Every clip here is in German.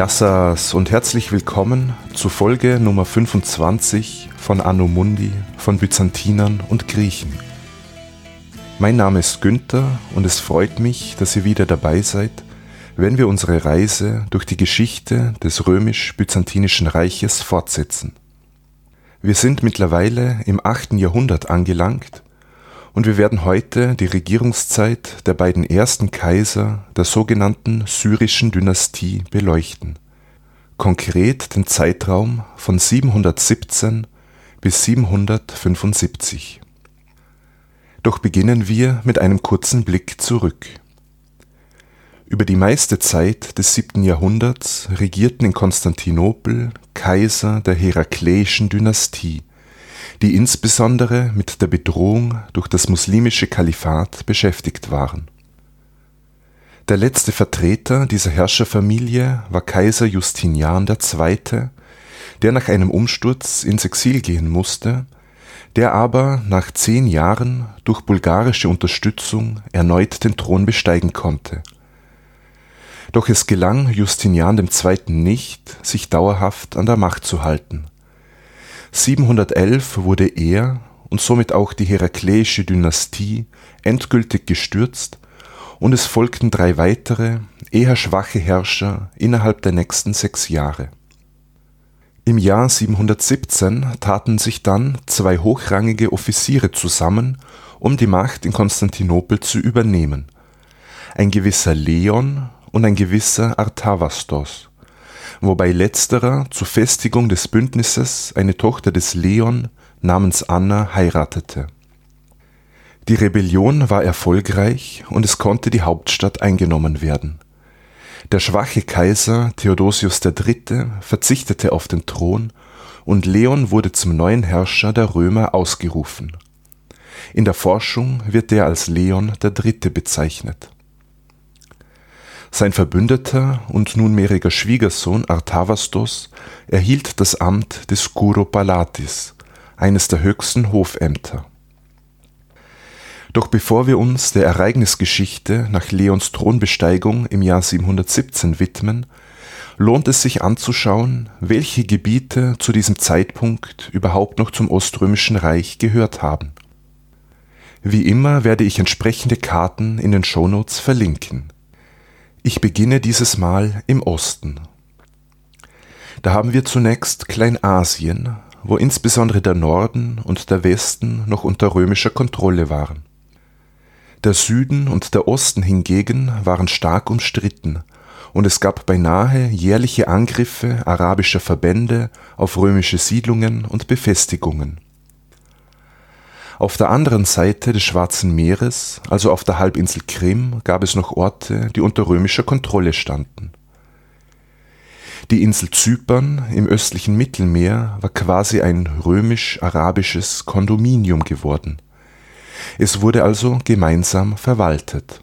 Yassas und herzlich willkommen zu Folge Nummer 25 von Anno Mundi von Byzantinern und Griechen. Mein Name ist Günther und es freut mich, dass ihr wieder dabei seid, wenn wir unsere Reise durch die Geschichte des römisch-byzantinischen Reiches fortsetzen. Wir sind mittlerweile im 8. Jahrhundert angelangt und wir werden heute die Regierungszeit der beiden ersten Kaiser der sogenannten syrischen Dynastie beleuchten, konkret den Zeitraum von 717 bis 775. Doch beginnen wir mit einem kurzen Blick zurück. Über die meiste Zeit des siebten Jahrhunderts regierten in Konstantinopel Kaiser der Herakleischen Dynastie die insbesondere mit der Bedrohung durch das muslimische Kalifat beschäftigt waren. Der letzte Vertreter dieser Herrscherfamilie war Kaiser Justinian II., der nach einem Umsturz ins Exil gehen musste, der aber nach zehn Jahren durch bulgarische Unterstützung erneut den Thron besteigen konnte. Doch es gelang Justinian II. nicht, sich dauerhaft an der Macht zu halten 711 wurde er und somit auch die Herakleische Dynastie endgültig gestürzt und es folgten drei weitere, eher schwache Herrscher innerhalb der nächsten sechs Jahre. Im Jahr 717 taten sich dann zwei hochrangige Offiziere zusammen, um die Macht in Konstantinopel zu übernehmen, ein gewisser Leon und ein gewisser Artavastos wobei letzterer zur Festigung des Bündnisses eine Tochter des Leon namens Anna heiratete. Die Rebellion war erfolgreich und es konnte die Hauptstadt eingenommen werden. Der schwache Kaiser Theodosius III. verzichtete auf den Thron und Leon wurde zum neuen Herrscher der Römer ausgerufen. In der Forschung wird er als Leon III. bezeichnet sein Verbündeter und nunmehriger Schwiegersohn Artavasdos erhielt das Amt des Kuropalatis, eines der höchsten Hofämter. Doch bevor wir uns der Ereignisgeschichte nach Leons Thronbesteigung im Jahr 717 widmen, lohnt es sich anzuschauen, welche Gebiete zu diesem Zeitpunkt überhaupt noch zum Oströmischen Reich gehört haben. Wie immer werde ich entsprechende Karten in den Shownotes verlinken ich beginne dieses Mal im Osten. Da haben wir zunächst Kleinasien, wo insbesondere der Norden und der Westen noch unter römischer Kontrolle waren. Der Süden und der Osten hingegen waren stark umstritten, und es gab beinahe jährliche Angriffe arabischer Verbände auf römische Siedlungen und Befestigungen auf der anderen Seite des Schwarzen Meeres, also auf der Halbinsel Krim, gab es noch Orte, die unter römischer Kontrolle standen. Die Insel Zypern im östlichen Mittelmeer war quasi ein römisch-arabisches Kondominium geworden. Es wurde also gemeinsam verwaltet.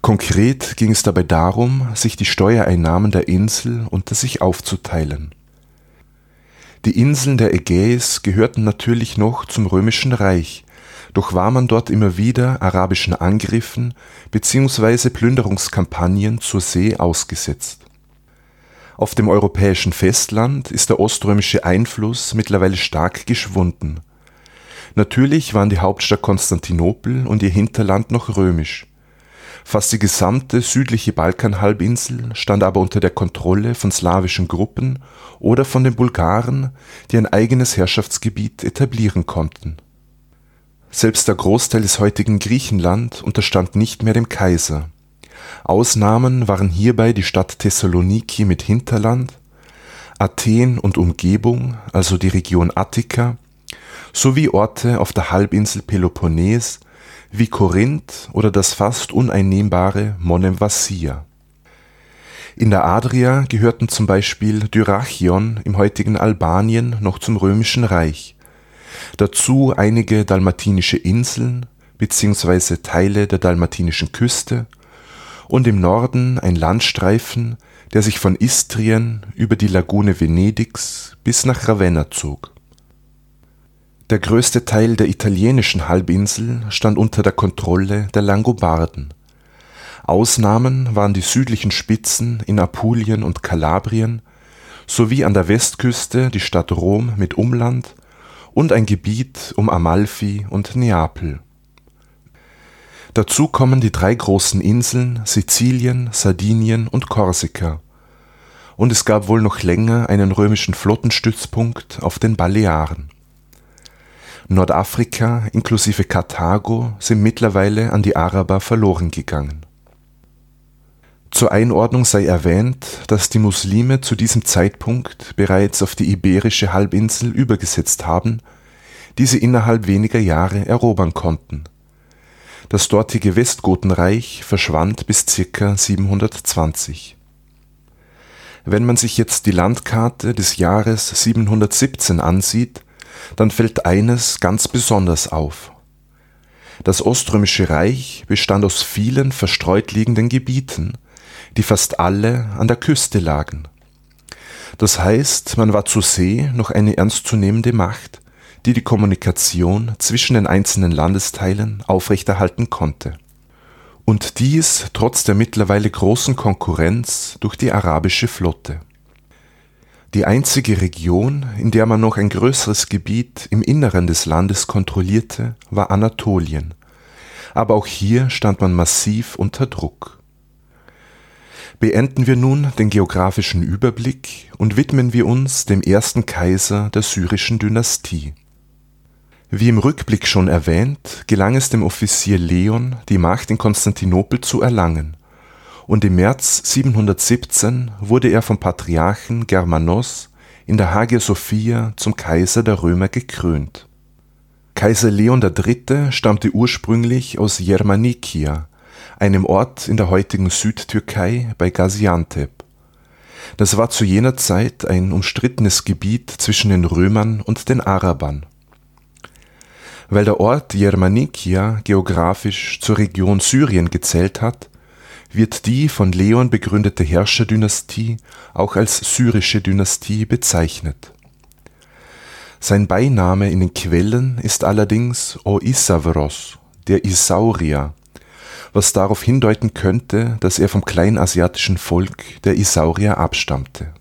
Konkret ging es dabei darum, sich die Steuereinnahmen der Insel unter sich aufzuteilen die Inseln der Ägäis gehörten natürlich noch zum Römischen Reich, doch war man dort immer wieder arabischen Angriffen bzw. Plünderungskampagnen zur See ausgesetzt. Auf dem europäischen Festland ist der oströmische Einfluss mittlerweile stark geschwunden. Natürlich waren die Hauptstadt Konstantinopel und ihr Hinterland noch römisch Fast die gesamte südliche Balkanhalbinsel stand aber unter der Kontrolle von slawischen Gruppen oder von den Bulgaren, die ein eigenes Herrschaftsgebiet etablieren konnten. Selbst der Großteil des heutigen Griechenland unterstand nicht mehr dem Kaiser. Ausnahmen waren hierbei die Stadt Thessaloniki mit Hinterland, Athen und Umgebung, also die Region Attika, sowie Orte auf der Halbinsel Peloponnes wie Korinth oder das fast uneinnehmbare Monemvasia. In der Adria gehörten zum Beispiel Dyrrhachion im heutigen Albanien noch zum Römischen Reich, dazu einige dalmatinische Inseln bzw. Teile der dalmatinischen Küste und im Norden ein Landstreifen, der sich von Istrien über die Lagune Venedigs bis nach Ravenna zog der größte Teil der italienischen Halbinsel stand unter der Kontrolle der Langobarden. Ausnahmen waren die südlichen Spitzen in Apulien und Kalabrien sowie an der Westküste die Stadt Rom mit Umland und ein Gebiet um Amalfi und Neapel. Dazu kommen die drei großen Inseln Sizilien, Sardinien und Korsika, und es gab wohl noch länger einen römischen Flottenstützpunkt auf den Balearen. Nordafrika inklusive Karthago sind mittlerweile an die Araber verloren gegangen. Zur Einordnung sei erwähnt, dass die Muslime zu diesem Zeitpunkt bereits auf die Iberische Halbinsel übergesetzt haben, die sie innerhalb weniger Jahre erobern konnten. Das dortige Westgotenreich verschwand bis ca. 720. Wenn man sich jetzt die Landkarte des Jahres 717 ansieht dann fällt eines ganz besonders auf. Das Oströmische Reich bestand aus vielen verstreut liegenden Gebieten, die fast alle an der Küste lagen. Das heißt, man war zur See noch eine ernstzunehmende Macht, die die Kommunikation zwischen den einzelnen Landesteilen aufrechterhalten konnte. Und dies trotz der mittlerweile großen Konkurrenz durch die arabische Flotte die einzige Region, in der man noch ein größeres Gebiet im Inneren des Landes kontrollierte, war Anatolien, aber auch hier stand man massiv unter Druck. Beenden wir nun den geografischen Überblick und widmen wir uns dem ersten Kaiser der syrischen Dynastie. Wie im Rückblick schon erwähnt, gelang es dem Offizier Leon, die Macht in Konstantinopel zu erlangen und im März 717 wurde er vom Patriarchen Germanos in der Hagia Sophia zum Kaiser der Römer gekrönt. Kaiser Leon III. stammte ursprünglich aus Germanikia, einem Ort in der heutigen Südtürkei bei Gaziantep. Das war zu jener Zeit ein umstrittenes Gebiet zwischen den Römern und den Arabern. Weil der Ort Germanikia geografisch zur Region Syrien gezählt hat, wird die von Leon begründete Herrscherdynastie auch als syrische Dynastie bezeichnet. Sein Beiname in den Quellen ist allerdings Oissavros, der Isaurier, was darauf hindeuten könnte, dass er vom kleinasiatischen Volk der Isaurier abstammte.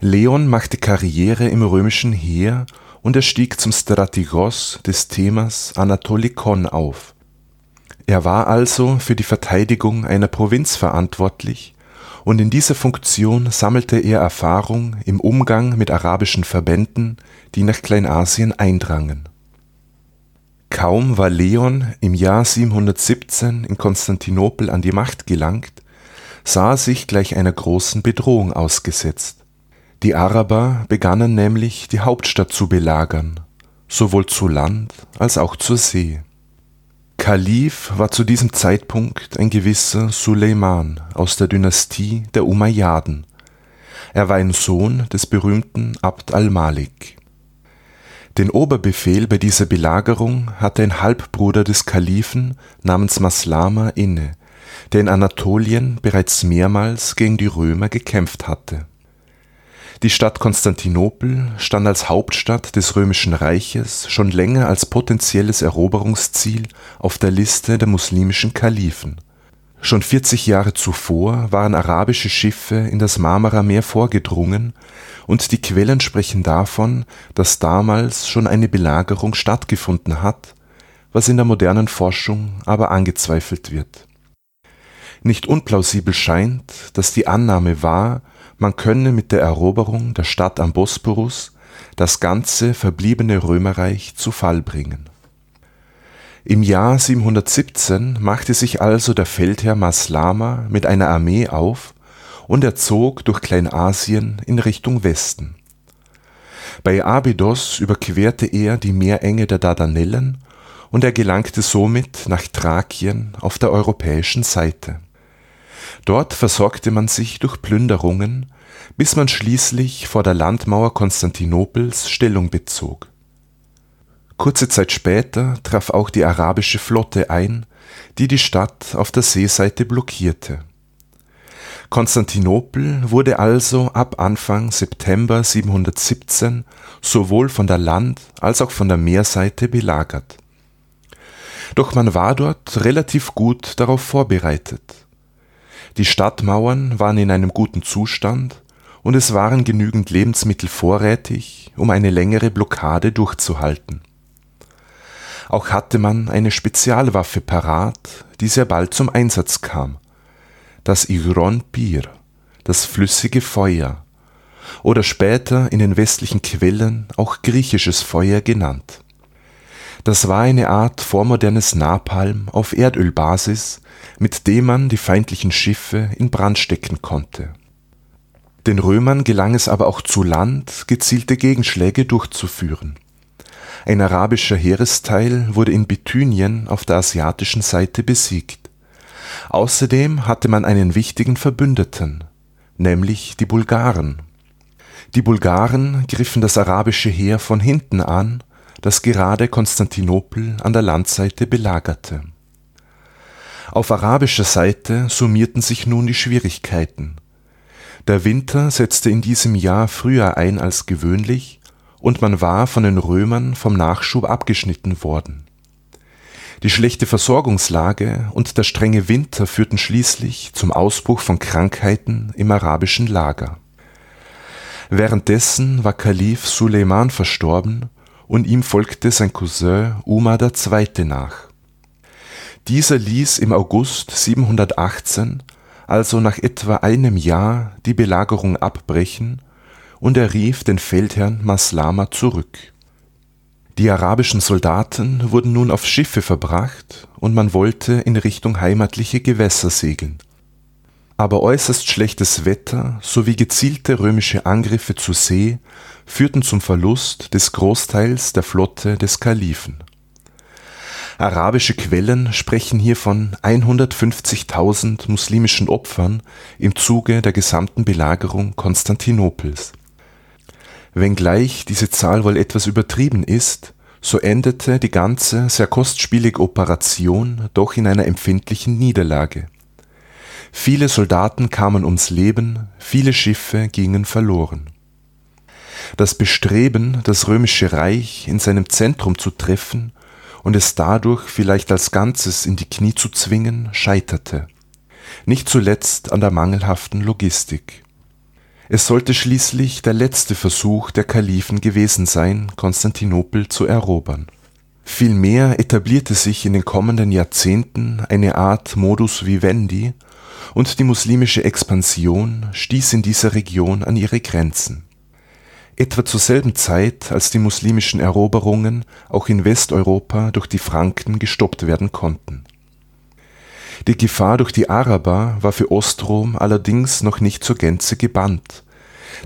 Leon machte Karriere im römischen Heer und er stieg zum Stratigos des Themas Anatolikon auf er war also für die Verteidigung einer Provinz verantwortlich und in dieser Funktion sammelte er Erfahrung im Umgang mit arabischen Verbänden, die nach Kleinasien eindrangen. Kaum war Leon im Jahr 717 in Konstantinopel an die Macht gelangt, sah er sich gleich einer großen Bedrohung ausgesetzt. Die Araber begannen nämlich die Hauptstadt zu belagern, sowohl zu Land als auch zur See Kalif war zu diesem Zeitpunkt ein gewisser Suleiman aus der Dynastie der Umayyaden. Er war ein Sohn des berühmten Abd al-Malik. Den Oberbefehl bei dieser Belagerung hatte ein Halbbruder des Kalifen namens Maslama inne, der in Anatolien bereits mehrmals gegen die Römer gekämpft hatte die Stadt Konstantinopel stand als Hauptstadt des Römischen Reiches schon länger als potenzielles Eroberungsziel auf der Liste der muslimischen Kalifen. Schon 40 Jahre zuvor waren arabische Schiffe in das Marmarameer vorgedrungen und die Quellen sprechen davon, dass damals schon eine Belagerung stattgefunden hat, was in der modernen Forschung aber angezweifelt wird. Nicht unplausibel scheint, dass die Annahme war man könne mit der Eroberung der Stadt am Bosporus das ganze verbliebene Römerreich zu Fall bringen. Im Jahr 717 machte sich also der Feldherr Maslama mit einer Armee auf und er zog durch Kleinasien in Richtung Westen. Bei Abydos überquerte er die Meerenge der Dardanellen und er gelangte somit nach Thrakien auf der europäischen Seite Dort versorgte man sich durch Plünderungen, bis man schließlich vor der Landmauer Konstantinopels Stellung bezog. Kurze Zeit später traf auch die arabische Flotte ein, die die Stadt auf der Seeseite blockierte. Konstantinopel wurde also ab Anfang September 717 sowohl von der Land als auch von der Meerseite belagert. Doch man war dort relativ gut darauf vorbereitet Die Stadtmauern waren in einem guten Zustand und es waren genügend Lebensmittel vorrätig, um eine längere Blockade durchzuhalten. Auch hatte man eine Spezialwaffe parat, die sehr bald zum Einsatz kam, das Igron Bir, das flüssige Feuer, oder später in den westlichen Quellen auch griechisches Feuer genannt. Das war eine Art vormodernes Napalm auf Erdölbasis, mit dem man die feindlichen Schiffe in Brand stecken konnte. Den Römern gelang es aber auch zu Land, gezielte Gegenschläge durchzuführen. Ein arabischer Heeresteil wurde in Bithynien auf der asiatischen Seite besiegt. Außerdem hatte man einen wichtigen Verbündeten, nämlich die Bulgaren. Die Bulgaren griffen das arabische Heer von hinten an, das gerade Konstantinopel an der Landseite belagerte. Auf arabischer Seite summierten sich nun die Schwierigkeiten. Der Winter setzte in diesem Jahr früher ein als gewöhnlich und man war von den Römern vom Nachschub abgeschnitten worden. Die schlechte Versorgungslage und der strenge Winter führten schließlich zum Ausbruch von Krankheiten im arabischen Lager. Währenddessen war Kalif Suleiman verstorben und ihm folgte sein Cousin Umar II. nach. Dieser ließ im August 718, also nach etwa einem Jahr, die Belagerung abbrechen und er rief den Feldherrn Maslama zurück. Die arabischen Soldaten wurden nun auf Schiffe verbracht und man wollte in Richtung heimatliche Gewässer segeln. Aber äußerst schlechtes Wetter sowie gezielte römische Angriffe zur See führten zum Verlust des Großteils der Flotte des Kalifen. Arabische Quellen sprechen hier von 150.000 muslimischen Opfern im Zuge der gesamten Belagerung Konstantinopels. Wenngleich diese Zahl wohl etwas übertrieben ist, so endete die ganze sehr kostspielige Operation doch in einer empfindlichen Niederlage Viele Soldaten kamen ums Leben, viele Schiffe gingen verloren. Das Bestreben, das römische Reich in seinem Zentrum zu treffen und es dadurch vielleicht als Ganzes in die Knie zu zwingen, scheiterte, nicht zuletzt an der mangelhaften Logistik. Es sollte schließlich der letzte Versuch der Kalifen gewesen sein, Konstantinopel zu erobern. Vielmehr etablierte sich in den kommenden Jahrzehnten eine Art Modus vivendi, und die muslimische Expansion stieß in dieser Region an ihre Grenzen. Etwa zur selben Zeit, als die muslimischen Eroberungen auch in Westeuropa durch die Franken gestoppt werden konnten. Die Gefahr durch die Araber war für Ostrom allerdings noch nicht zur Gänze gebannt,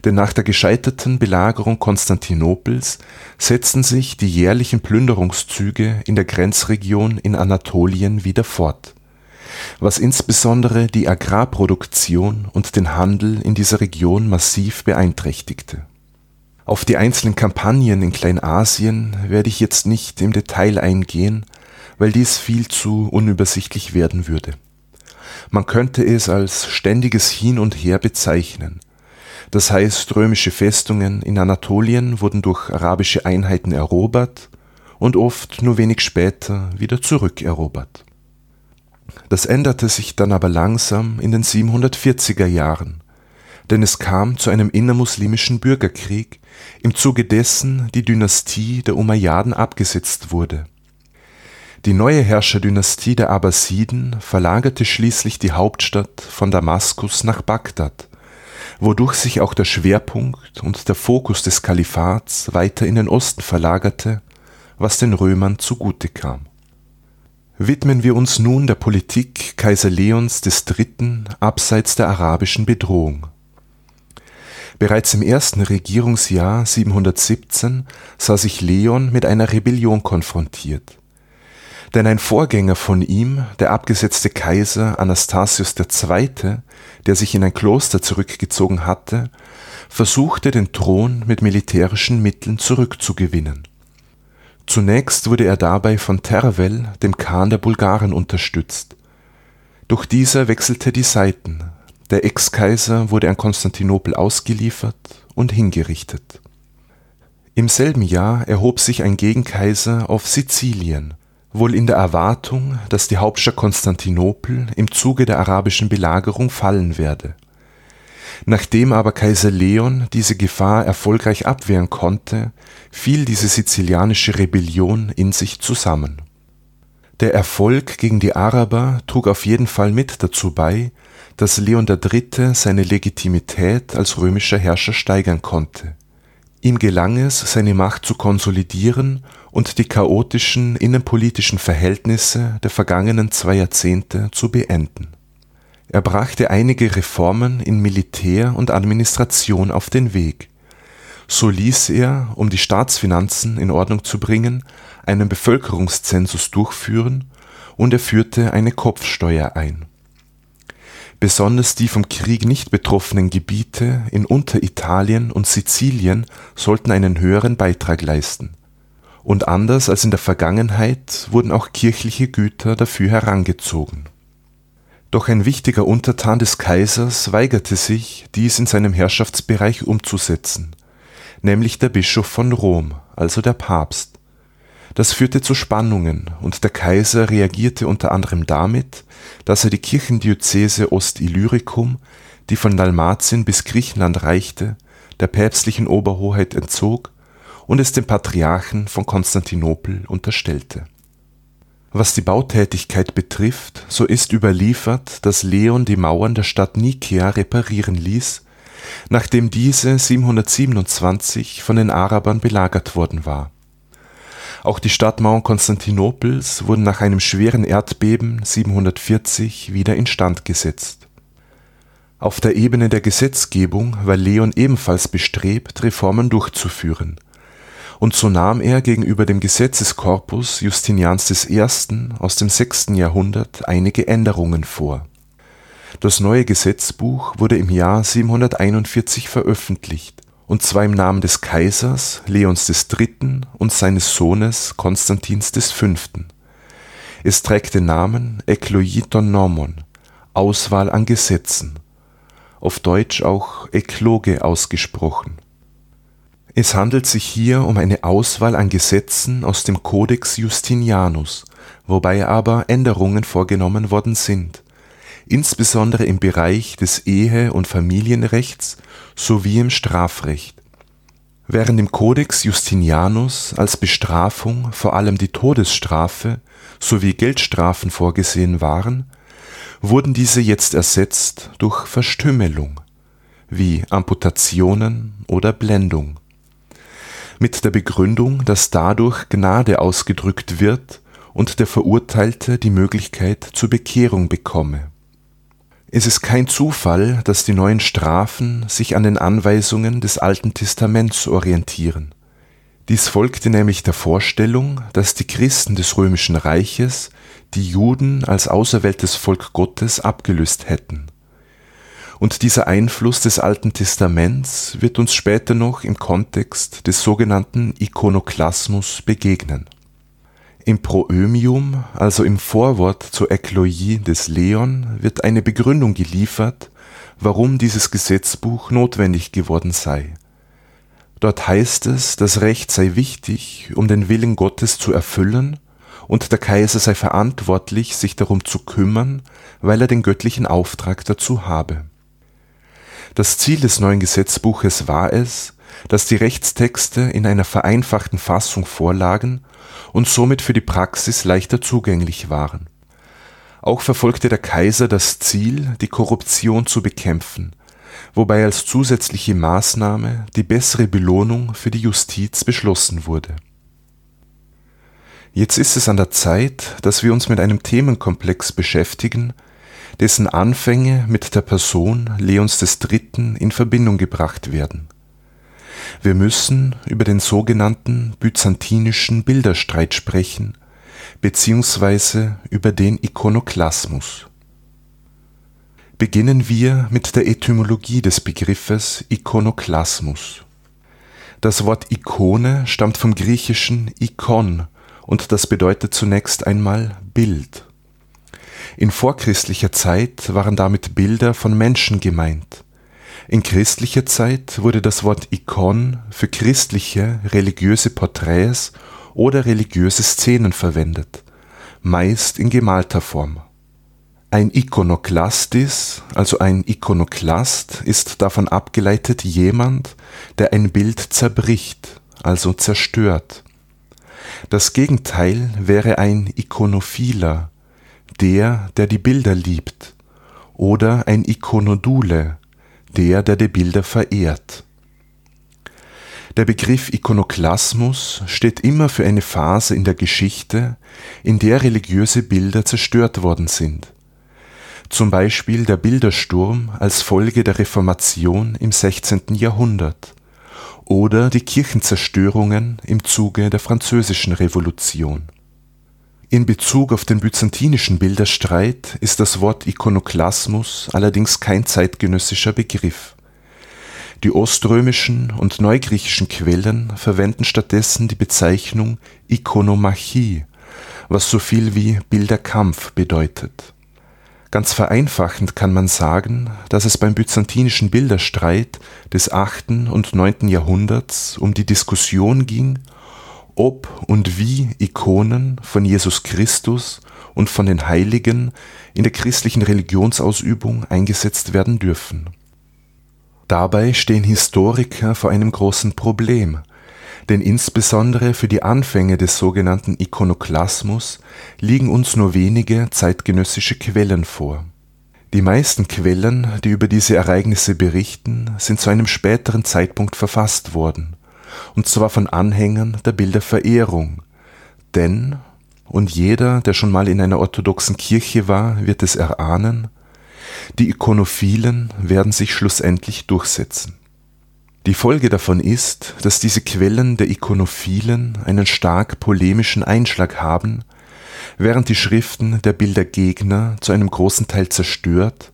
denn nach der gescheiterten Belagerung Konstantinopels setzten sich die jährlichen Plünderungszüge in der Grenzregion in Anatolien wieder fort was insbesondere die Agrarproduktion und den Handel in dieser Region massiv beeinträchtigte. Auf die einzelnen Kampagnen in Kleinasien werde ich jetzt nicht im Detail eingehen, weil dies viel zu unübersichtlich werden würde. Man könnte es als ständiges Hin und Her bezeichnen. Das heißt, römische Festungen in Anatolien wurden durch arabische Einheiten erobert und oft nur wenig später wieder zurückerobert. Das änderte sich dann aber langsam in den 740er Jahren, denn es kam zu einem innermuslimischen Bürgerkrieg, im Zuge dessen die Dynastie der Umayyaden abgesetzt wurde. Die neue Herrscherdynastie der Abbasiden verlagerte schließlich die Hauptstadt von Damaskus nach Bagdad, wodurch sich auch der Schwerpunkt und der Fokus des Kalifats weiter in den Osten verlagerte, was den Römern zugute kam Widmen wir uns nun der Politik Kaiser Leons III. abseits der arabischen Bedrohung. Bereits im ersten Regierungsjahr 717 sah sich Leon mit einer Rebellion konfrontiert. Denn ein Vorgänger von ihm, der abgesetzte Kaiser Anastasius II., der sich in ein Kloster zurückgezogen hatte, versuchte den Thron mit militärischen Mitteln zurückzugewinnen Zunächst wurde er dabei von Tervel, dem Khan der Bulgaren, unterstützt. Doch dieser wechselte die Seiten, der Ex-Kaiser wurde an Konstantinopel ausgeliefert und hingerichtet. Im selben Jahr erhob sich ein Gegenkaiser auf Sizilien, wohl in der Erwartung, dass die Hauptstadt Konstantinopel im Zuge der arabischen Belagerung fallen werde. Nachdem aber Kaiser Leon diese Gefahr erfolgreich abwehren konnte, fiel diese sizilianische Rebellion in sich zusammen. Der Erfolg gegen die Araber trug auf jeden Fall mit dazu bei, dass Leon III. seine Legitimität als römischer Herrscher steigern konnte. Ihm gelang es, seine Macht zu konsolidieren und die chaotischen innenpolitischen Verhältnisse der vergangenen zwei Jahrzehnte zu beenden. Er brachte einige Reformen in Militär und Administration auf den Weg. So ließ er, um die Staatsfinanzen in Ordnung zu bringen, einen Bevölkerungszensus durchführen und er führte eine Kopfsteuer ein. Besonders die vom Krieg nicht betroffenen Gebiete in Unteritalien und Sizilien sollten einen höheren Beitrag leisten und anders als in der Vergangenheit wurden auch kirchliche Güter dafür herangezogen. Doch ein wichtiger Untertan des Kaisers weigerte sich, dies in seinem Herrschaftsbereich umzusetzen, nämlich der Bischof von Rom, also der Papst. Das führte zu Spannungen und der Kaiser reagierte unter anderem damit, dass er die Kirchendiözese Ost-Illyricum, die von Dalmatien bis Griechenland reichte, der päpstlichen Oberhoheit entzog und es dem Patriarchen von Konstantinopel unterstellte. Was die Bautätigkeit betrifft, so ist überliefert, dass Leon die Mauern der Stadt Nikäa reparieren ließ, nachdem diese 727 von den Arabern belagert worden war. Auch die Stadtmauern Konstantinopels wurden nach einem schweren Erdbeben 740 wieder instand gesetzt. Auf der Ebene der Gesetzgebung war Leon ebenfalls bestrebt, Reformen durchzuführen und so nahm er gegenüber dem Gesetzeskorpus Justinians I. aus dem 6. Jahrhundert einige Änderungen vor. Das neue Gesetzbuch wurde im Jahr 741 veröffentlicht, und zwar im Namen des Kaisers Leons III. und seines Sohnes Konstantins V. Es trägt den Namen Eklogiton Normon (Auswahl an Gesetzen), auf Deutsch auch Ekloge ausgesprochen es handelt sich hier um eine Auswahl an Gesetzen aus dem Codex Justinianus, wobei aber Änderungen vorgenommen worden sind, insbesondere im Bereich des Ehe und Familienrechts sowie im Strafrecht. Während im Codex Justinianus als Bestrafung vor allem die Todesstrafe sowie Geldstrafen vorgesehen waren, wurden diese jetzt ersetzt durch Verstümmelung wie Amputationen oder Blendung mit der Begründung, dass dadurch Gnade ausgedrückt wird und der Verurteilte die Möglichkeit zur Bekehrung bekomme. Es ist kein Zufall, dass die neuen Strafen sich an den Anweisungen des Alten Testaments orientieren. Dies folgte nämlich der Vorstellung, dass die Christen des römischen Reiches die Juden als auserwähltes Volk Gottes abgelöst hätten und dieser Einfluss des Alten Testaments wird uns später noch im Kontext des sogenannten Ikonoklasmus begegnen. Im Proömium, also im Vorwort zur Eklogie des Leon, wird eine Begründung geliefert, warum dieses Gesetzbuch notwendig geworden sei. Dort heißt es, das Recht sei wichtig, um den Willen Gottes zu erfüllen, und der Kaiser sei verantwortlich, sich darum zu kümmern, weil er den göttlichen Auftrag dazu habe das Ziel des neuen Gesetzbuches war es, dass die Rechtstexte in einer vereinfachten Fassung vorlagen und somit für die Praxis leichter zugänglich waren. Auch verfolgte der Kaiser das Ziel, die Korruption zu bekämpfen, wobei als zusätzliche Maßnahme die bessere Belohnung für die Justiz beschlossen wurde. Jetzt ist es an der Zeit, dass wir uns mit einem Themenkomplex beschäftigen, dessen Anfänge mit der Person Leons III. in Verbindung gebracht werden. Wir müssen über den sogenannten byzantinischen Bilderstreit sprechen, beziehungsweise über den Ikonoklasmus. Beginnen wir mit der Etymologie des Begriffes Ikonoklasmus. Das Wort Ikone stammt vom griechischen Ikon und das bedeutet zunächst einmal Bild. In vorchristlicher Zeit waren damit Bilder von Menschen gemeint. In christlicher Zeit wurde das Wort Ikon für christliche religiöse Porträts oder religiöse Szenen verwendet, meist in gemalter Form. Ein Ikonoklastis, also ein Ikonoklast, ist davon abgeleitet jemand, der ein Bild zerbricht, also zerstört. Das Gegenteil wäre ein Ikonophiler, der, der die Bilder liebt, oder ein Ikonodule, der, der die Bilder verehrt. Der Begriff Ikonoklasmus steht immer für eine Phase in der Geschichte, in der religiöse Bilder zerstört worden sind. Zum Beispiel der Bildersturm als Folge der Reformation im 16. Jahrhundert oder die Kirchenzerstörungen im Zuge der Französischen Revolution. In Bezug auf den byzantinischen Bilderstreit ist das Wort Ikonoklasmus allerdings kein zeitgenössischer Begriff. Die oströmischen und neugriechischen Quellen verwenden stattdessen die Bezeichnung Ikonomachie, was so viel wie Bilderkampf bedeutet. Ganz vereinfachend kann man sagen, dass es beim byzantinischen Bilderstreit des 8. und 9. Jahrhunderts um die Diskussion ging, ob und wie Ikonen von Jesus Christus und von den Heiligen in der christlichen Religionsausübung eingesetzt werden dürfen Dabei stehen Historiker vor einem großen Problem, denn insbesondere für die Anfänge des sogenannten Ikonoklasmus liegen uns nur wenige zeitgenössische Quellen vor. Die meisten Quellen, die über diese Ereignisse berichten, sind zu einem späteren Zeitpunkt verfasst worden, und zwar von Anhängern der Bilderverehrung, denn, und jeder, der schon mal in einer orthodoxen Kirche war, wird es erahnen, die Ikonophilen werden sich schlussendlich durchsetzen. Die Folge davon ist, dass diese Quellen der Ikonophilen einen stark polemischen Einschlag haben, während die Schriften der Bildergegner zu einem großen Teil zerstört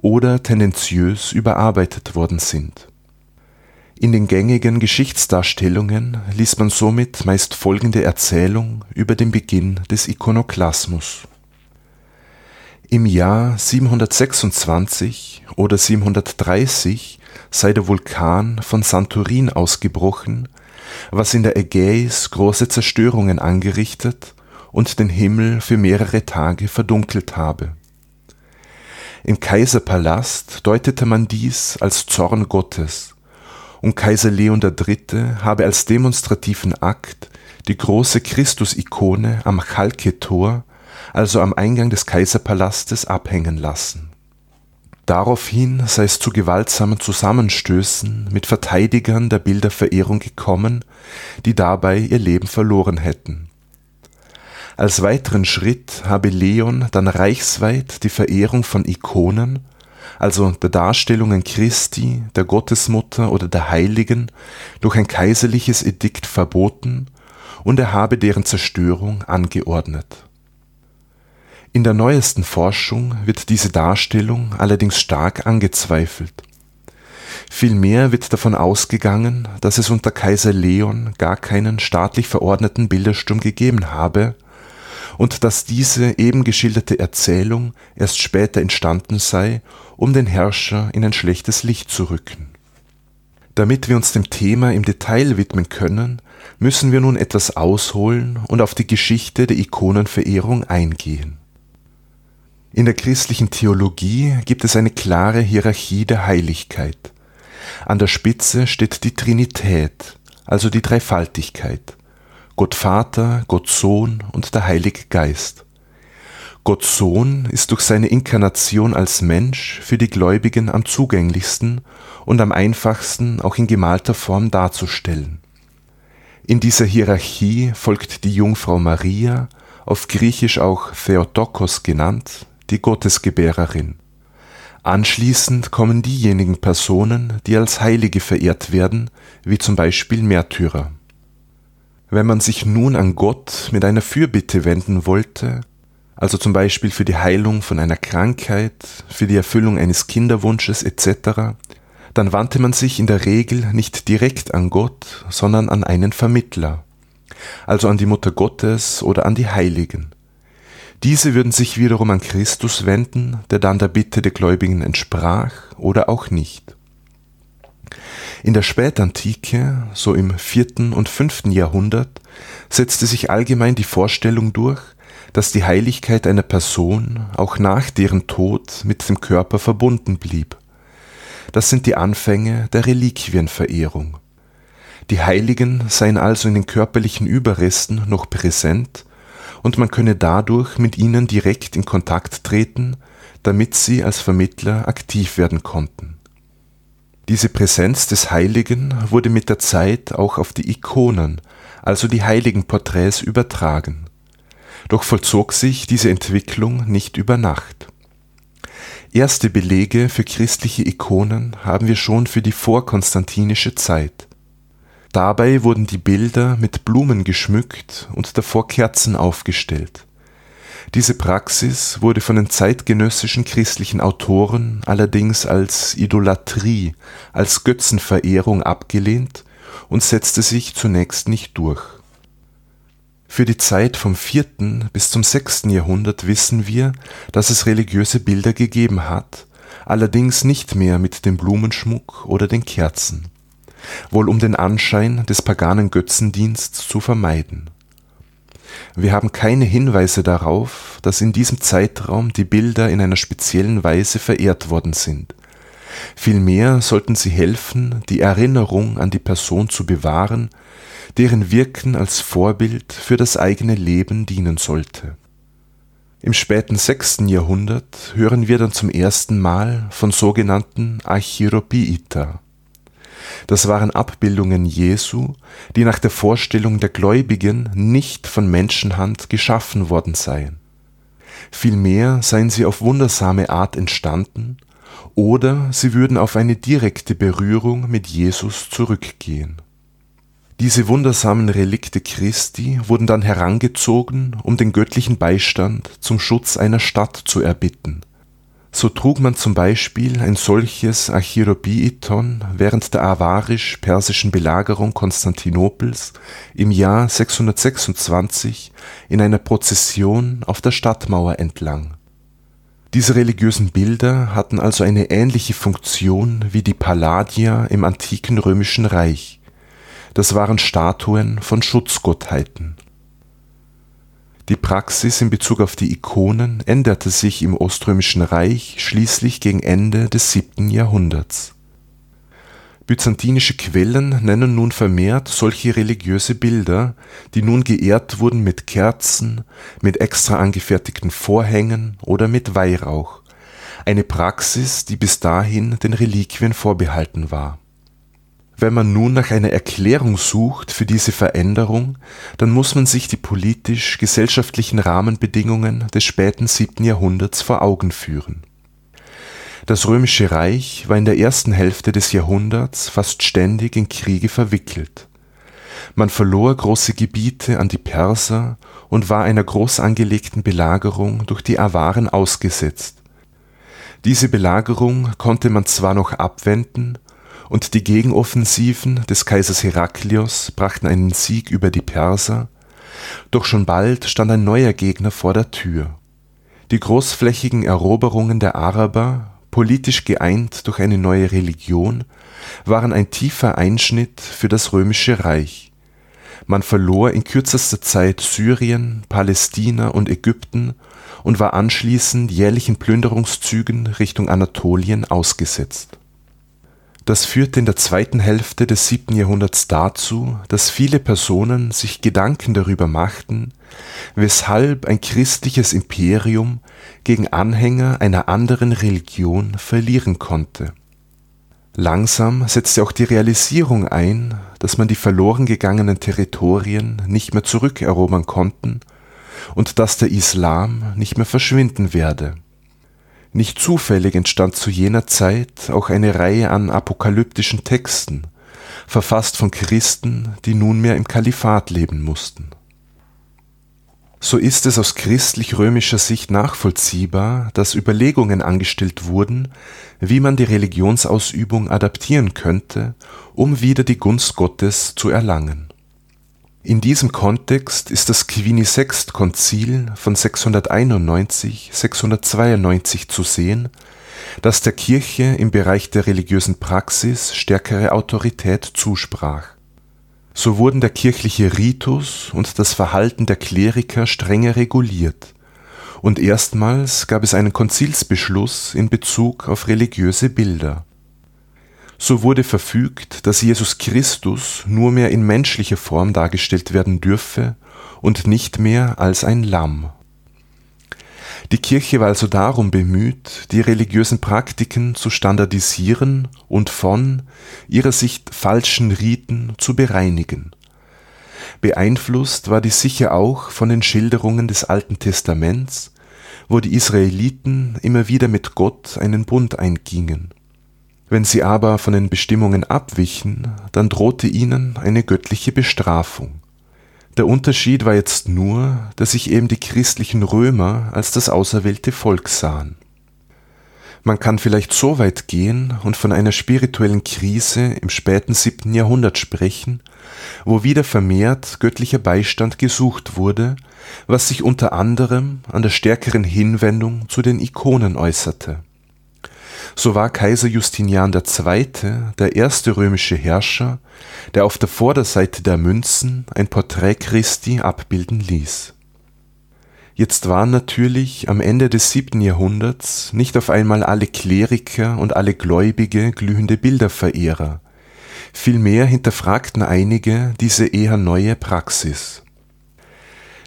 oder tendenziös überarbeitet worden sind. In den gängigen Geschichtsdarstellungen liest man somit meist folgende Erzählung über den Beginn des Ikonoklasmus im Jahr 726 oder 730 sei der Vulkan von Santorin ausgebrochen, was in der Ägäis große Zerstörungen angerichtet und den Himmel für mehrere Tage verdunkelt habe. Im Kaiserpalast deutete man dies als Zorn Gottes, und Kaiser Leon III. habe als demonstrativen Akt die große Christusikone am Chalke-Tor also am Eingang des Kaiserpalastes, abhängen lassen. Daraufhin sei es zu gewaltsamen Zusammenstößen mit Verteidigern der Bilderverehrung gekommen, die dabei ihr Leben verloren hätten. Als weiteren Schritt habe Leon dann reichsweit die Verehrung von Ikonen, also der Darstellungen Christi, der Gottesmutter oder der Heiligen, durch ein kaiserliches Edikt verboten und er habe deren Zerstörung angeordnet in der neuesten Forschung wird diese Darstellung allerdings stark angezweifelt. Vielmehr wird davon ausgegangen, dass es unter Kaiser Leon gar keinen staatlich verordneten Bildersturm gegeben habe und dass diese eben geschilderte Erzählung erst später entstanden sei, um den Herrscher in ein schlechtes Licht zu rücken. Damit wir uns dem Thema im Detail widmen können, müssen wir nun etwas ausholen und auf die Geschichte der Ikonenverehrung eingehen in der christlichen Theologie gibt es eine klare Hierarchie der Heiligkeit. An der Spitze steht die Trinität, also die Dreifaltigkeit. Gott Vater, Gott Sohn und der Heilige Geist. Gott Sohn ist durch seine Inkarnation als Mensch für die Gläubigen am zugänglichsten und am einfachsten auch in gemalter Form darzustellen. In dieser Hierarchie folgt die Jungfrau Maria, auf Griechisch auch Theotokos genannt, die Gottesgebärerin. Anschließend kommen diejenigen Personen, die als Heilige verehrt werden, wie zum Beispiel Märtyrer. Wenn man sich nun an Gott mit einer Fürbitte wenden wollte, also zum Beispiel für die Heilung von einer Krankheit, für die Erfüllung eines Kinderwunsches etc., dann wandte man sich in der Regel nicht direkt an Gott, sondern an einen Vermittler, also an die Mutter Gottes oder an die Heiligen. Diese würden sich wiederum an Christus wenden, der dann der Bitte der Gläubigen entsprach oder auch nicht. In der Spätantike, so im vierten und fünften Jahrhundert, setzte sich allgemein die Vorstellung durch, dass die Heiligkeit einer Person auch nach deren Tod mit dem Körper verbunden blieb. Das sind die Anfänge der Reliquienverehrung. Die Heiligen seien also in den körperlichen Überresten noch präsent und man könne dadurch mit ihnen direkt in Kontakt treten, damit sie als Vermittler aktiv werden konnten. Diese Präsenz des Heiligen wurde mit der Zeit auch auf die Ikonen, also die Heiligenporträts übertragen. Doch vollzog sich diese Entwicklung nicht über Nacht. Erste Belege für christliche Ikonen haben wir schon für die vorkonstantinische Zeit. Dabei wurden die Bilder mit Blumen geschmückt und davor Kerzen aufgestellt. Diese Praxis wurde von den zeitgenössischen christlichen Autoren allerdings als Idolatrie, als Götzenverehrung abgelehnt und setzte sich zunächst nicht durch. Für die Zeit vom 4. bis zum 6. Jahrhundert wissen wir, dass es religiöse Bilder gegeben hat, allerdings nicht mehr mit dem Blumenschmuck oder den Kerzen, wohl um den Anschein des paganen Götzendiensts zu vermeiden. Wir haben keine Hinweise darauf, dass in diesem Zeitraum die Bilder in einer speziellen Weise verehrt worden sind. Vielmehr sollten sie helfen, die Erinnerung an die Person zu bewahren, deren Wirken als Vorbild für das eigene Leben dienen sollte. Im späten 6. Jahrhundert hören wir dann zum ersten Mal von sogenannten Archiropiita. Das waren Abbildungen Jesu, die nach der Vorstellung der Gläubigen nicht von Menschenhand geschaffen worden seien. Vielmehr seien sie auf wundersame Art entstanden, oder sie würden auf eine direkte Berührung mit Jesus zurückgehen diese wundersamen Relikte Christi wurden dann herangezogen, um den göttlichen Beistand zum Schutz einer Stadt zu erbitten. So trug man zum Beispiel ein solches Achirobiiton während der awarisch-persischen Belagerung Konstantinopels im Jahr 626 in einer Prozession auf der Stadtmauer entlang. Diese religiösen Bilder hatten also eine ähnliche Funktion wie die Palladia im antiken römischen Reich das waren Statuen von Schutzgottheiten. Die Praxis in Bezug auf die Ikonen änderte sich im Oströmischen Reich schließlich gegen Ende des 7. Jahrhunderts. Byzantinische Quellen nennen nun vermehrt solche religiöse Bilder, die nun geehrt wurden mit Kerzen, mit extra angefertigten Vorhängen oder mit Weihrauch, eine Praxis, die bis dahin den Reliquien vorbehalten war wenn man nun nach einer Erklärung sucht für diese Veränderung, dann muss man sich die politisch-gesellschaftlichen Rahmenbedingungen des späten 7. Jahrhunderts vor Augen führen. Das Römische Reich war in der ersten Hälfte des Jahrhunderts fast ständig in Kriege verwickelt. Man verlor große Gebiete an die Perser und war einer groß angelegten Belagerung durch die Awaren ausgesetzt. Diese Belagerung konnte man zwar noch abwenden, und die Gegenoffensiven des Kaisers Heraklios brachten einen Sieg über die Perser, doch schon bald stand ein neuer Gegner vor der Tür. Die großflächigen Eroberungen der Araber, politisch geeint durch eine neue Religion, waren ein tiefer Einschnitt für das römische Reich. Man verlor in kürzester Zeit Syrien, Palästina und Ägypten und war anschließend jährlichen Plünderungszügen Richtung Anatolien ausgesetzt das führte in der zweiten Hälfte des 7. Jahrhunderts dazu, dass viele Personen sich Gedanken darüber machten, weshalb ein christliches Imperium gegen Anhänger einer anderen Religion verlieren konnte. Langsam setzte auch die Realisierung ein, dass man die verloren gegangenen Territorien nicht mehr zurückerobern konnten und dass der Islam nicht mehr verschwinden werde nicht zufällig entstand zu jener Zeit auch eine Reihe an apokalyptischen Texten, verfasst von Christen, die nunmehr im Kalifat leben mussten. So ist es aus christlich-römischer Sicht nachvollziehbar, dass Überlegungen angestellt wurden, wie man die Religionsausübung adaptieren könnte, um wieder die Gunst Gottes zu erlangen in diesem Kontext ist das Quinisext-Konzil von 691/692 zu sehen, das der Kirche im Bereich der religiösen Praxis stärkere Autorität zusprach. So wurden der kirchliche Ritus und das Verhalten der Kleriker strenger reguliert, und erstmals gab es einen Konzilsbeschluss in Bezug auf religiöse Bilder. So wurde verfügt, dass Jesus Christus nur mehr in menschlicher Form dargestellt werden dürfe und nicht mehr als ein Lamm. Die Kirche war also darum bemüht, die religiösen Praktiken zu standardisieren und von ihrer Sicht falschen Riten zu bereinigen. Beeinflusst war die sicher auch von den Schilderungen des Alten Testaments, wo die Israeliten immer wieder mit Gott einen Bund eingingen. Wenn sie aber von den Bestimmungen abwichen, dann drohte ihnen eine göttliche Bestrafung. Der Unterschied war jetzt nur, dass sich eben die christlichen Römer als das auserwählte Volk sahen. Man kann vielleicht so weit gehen und von einer spirituellen Krise im späten siebten Jahrhundert sprechen, wo wieder vermehrt göttlicher Beistand gesucht wurde, was sich unter anderem an der stärkeren Hinwendung zu den Ikonen äußerte so war Kaiser Justinian II. der erste römische Herrscher, der auf der Vorderseite der Münzen ein Porträt Christi abbilden ließ. Jetzt waren natürlich am Ende des siebten Jahrhunderts nicht auf einmal alle Kleriker und alle Gläubige glühende Bilderverehrer, vielmehr hinterfragten einige diese eher neue Praxis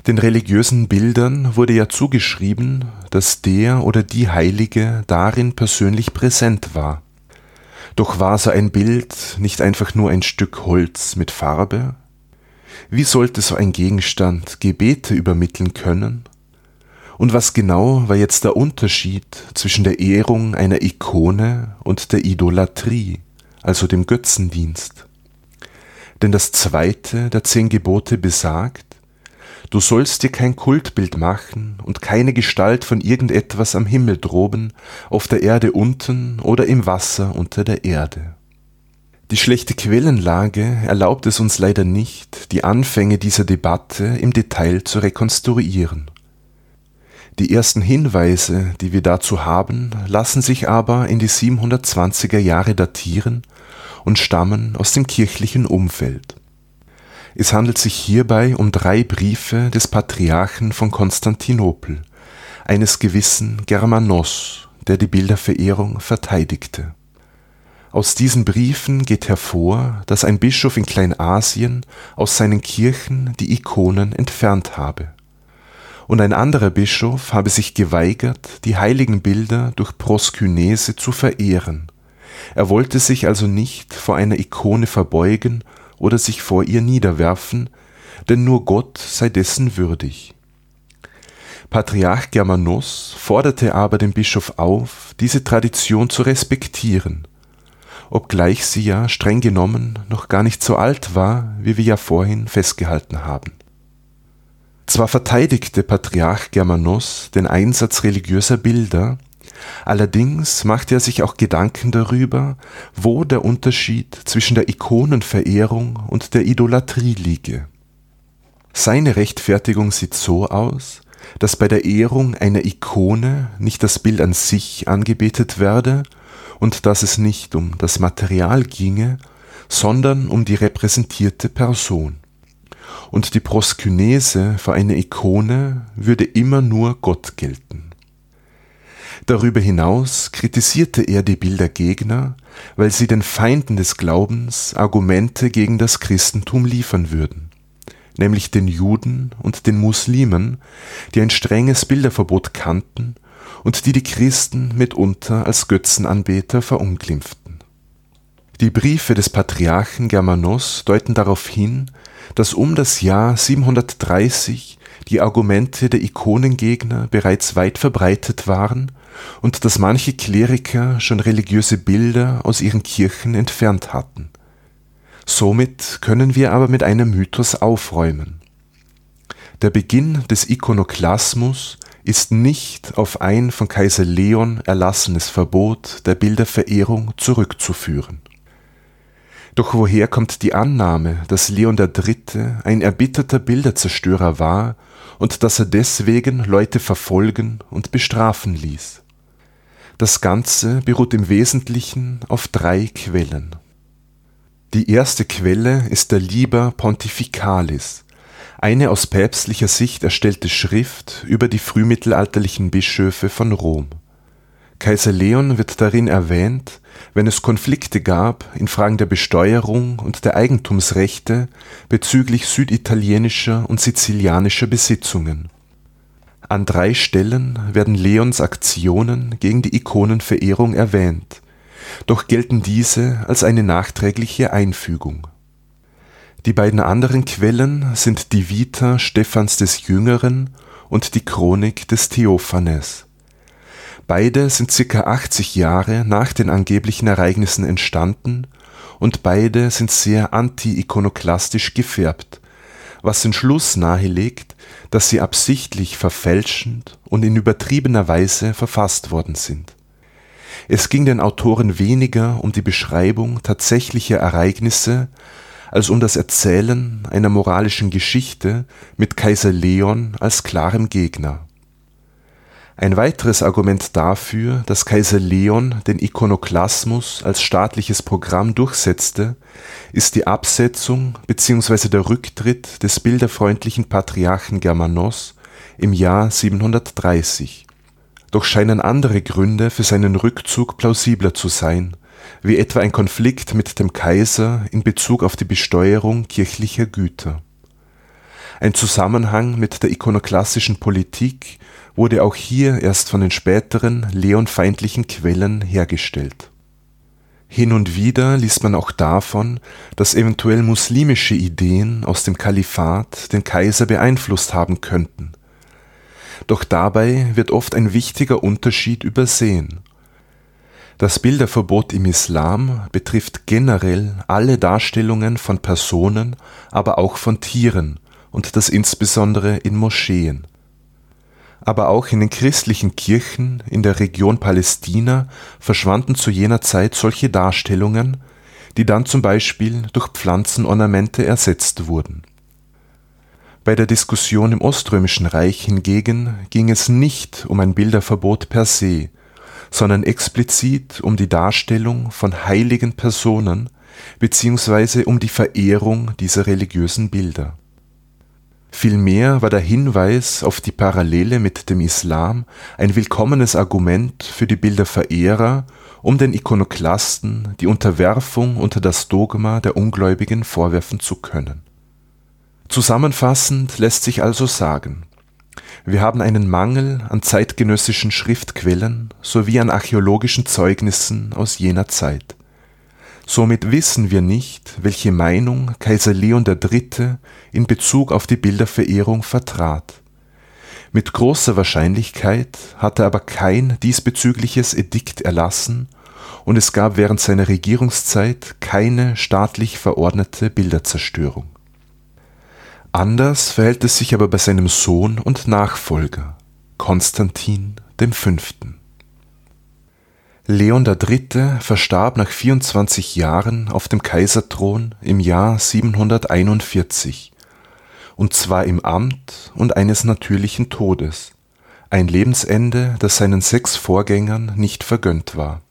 den religiösen Bildern wurde ja zugeschrieben, dass der oder die Heilige darin persönlich präsent war. Doch war so ein Bild nicht einfach nur ein Stück Holz mit Farbe? Wie sollte so ein Gegenstand Gebete übermitteln können? Und was genau war jetzt der Unterschied zwischen der Ehrung einer Ikone und der Idolatrie, also dem Götzendienst? Denn das zweite der zehn Gebote besagt, Du sollst dir kein Kultbild machen und keine Gestalt von irgendetwas am Himmel droben, auf der Erde unten oder im Wasser unter der Erde. Die schlechte Quellenlage erlaubt es uns leider nicht, die Anfänge dieser Debatte im Detail zu rekonstruieren. Die ersten Hinweise, die wir dazu haben, lassen sich aber in die 720er Jahre datieren und stammen aus dem kirchlichen Umfeld. Es handelt sich hierbei um drei Briefe des Patriarchen von Konstantinopel, eines gewissen Germanos, der die Bilderverehrung verteidigte. Aus diesen Briefen geht hervor, dass ein Bischof in Kleinasien aus seinen Kirchen die Ikonen entfernt habe. Und ein anderer Bischof habe sich geweigert, die heiligen Bilder durch Proskynese zu verehren. Er wollte sich also nicht vor einer Ikone verbeugen oder sich vor ihr niederwerfen, denn nur Gott sei dessen würdig. Patriarch Germanos forderte aber den Bischof auf, diese Tradition zu respektieren, obgleich sie ja streng genommen noch gar nicht so alt war, wie wir ja vorhin festgehalten haben. Zwar verteidigte Patriarch Germanos den Einsatz religiöser Bilder, Allerdings machte er sich auch Gedanken darüber, wo der Unterschied zwischen der Ikonenverehrung und der Idolatrie liege. Seine Rechtfertigung sieht so aus, dass bei der Ehrung einer Ikone nicht das Bild an sich angebetet werde und dass es nicht um das Material ginge, sondern um die repräsentierte Person. Und die Proskynese für eine Ikone würde immer nur Gott gelten. Darüber hinaus kritisierte er die Bildergegner, weil sie den Feinden des Glaubens Argumente gegen das Christentum liefern würden, nämlich den Juden und den Muslimen, die ein strenges Bilderverbot kannten und die die Christen mitunter als Götzenanbeter verunglimpften. Die Briefe des Patriarchen Germanos deuten darauf hin, dass um das Jahr 730 die Argumente der Ikonengegner bereits weit verbreitet waren und dass manche Kleriker schon religiöse Bilder aus ihren Kirchen entfernt hatten. Somit können wir aber mit einem Mythos aufräumen. Der Beginn des Ikonoklasmus ist nicht auf ein von Kaiser Leon erlassenes Verbot der Bilderverehrung zurückzuführen. Doch woher kommt die Annahme, dass Leon III. ein erbitterter Bilderzerstörer war und dass er deswegen Leute verfolgen und bestrafen ließ? Das Ganze beruht im Wesentlichen auf drei Quellen. Die erste Quelle ist der Liber Pontificalis, eine aus päpstlicher Sicht erstellte Schrift über die frühmittelalterlichen Bischöfe von Rom. Kaiser Leon wird darin erwähnt, wenn es Konflikte gab in Fragen der Besteuerung und der Eigentumsrechte bezüglich süditalienischer und sizilianischer Besitzungen. An drei Stellen werden Leons Aktionen gegen die Ikonenverehrung erwähnt, doch gelten diese als eine nachträgliche Einfügung. Die beiden anderen Quellen sind die Vita Stephans des Jüngeren und die Chronik des Theophanes Beide sind ca. 80 Jahre nach den angeblichen Ereignissen entstanden und beide sind sehr anti-ikonoklastisch gefärbt, was den Schluss nahelegt, dass sie absichtlich verfälschend und in übertriebener Weise verfasst worden sind. Es ging den Autoren weniger um die Beschreibung tatsächlicher Ereignisse als um das Erzählen einer moralischen Geschichte mit Kaiser Leon als klarem Gegner ein weiteres Argument dafür, dass Kaiser Leon den Ikonoklasmus als staatliches Programm durchsetzte, ist die Absetzung bzw. der Rücktritt des bilderfreundlichen Patriarchen Germanos im Jahr 730. Doch scheinen andere Gründe für seinen Rückzug plausibler zu sein, wie etwa ein Konflikt mit dem Kaiser in Bezug auf die Besteuerung kirchlicher Güter. Ein Zusammenhang mit der ikonoklastischen Politik wurde auch hier erst von den späteren leonfeindlichen Quellen hergestellt. Hin und wieder liest man auch davon, dass eventuell muslimische Ideen aus dem Kalifat den Kaiser beeinflusst haben könnten. Doch dabei wird oft ein wichtiger Unterschied übersehen. Das Bilderverbot im Islam betrifft generell alle Darstellungen von Personen, aber auch von Tieren und das insbesondere in Moscheen aber auch in den christlichen Kirchen in der Region Palästina verschwanden zu jener Zeit solche Darstellungen, die dann zum Beispiel durch Pflanzenornamente ersetzt wurden. Bei der Diskussion im Oströmischen Reich hingegen ging es nicht um ein Bilderverbot per se, sondern explizit um die Darstellung von heiligen Personen beziehungsweise um die Verehrung dieser religiösen Bilder Vielmehr war der Hinweis auf die Parallele mit dem Islam ein willkommenes Argument für die Bilderverehrer, um den Ikonoklasten die Unterwerfung unter das Dogma der Ungläubigen vorwerfen zu können. Zusammenfassend lässt sich also sagen: Wir haben einen Mangel an zeitgenössischen Schriftquellen sowie an archäologischen Zeugnissen aus jener Zeit Somit wissen wir nicht, welche Meinung Kaiser Leon III. in Bezug auf die Bilderverehrung vertrat. Mit großer Wahrscheinlichkeit hat er aber kein diesbezügliches Edikt erlassen und es gab während seiner Regierungszeit keine staatlich verordnete Bilderzerstörung. Anders verhält es sich aber bei seinem Sohn und Nachfolger Konstantin V. Leon III. verstarb nach 24 Jahren auf dem Kaiserthron im Jahr 741, und zwar im Amt und eines natürlichen Todes, ein Lebensende, das seinen sechs Vorgängern nicht vergönnt war.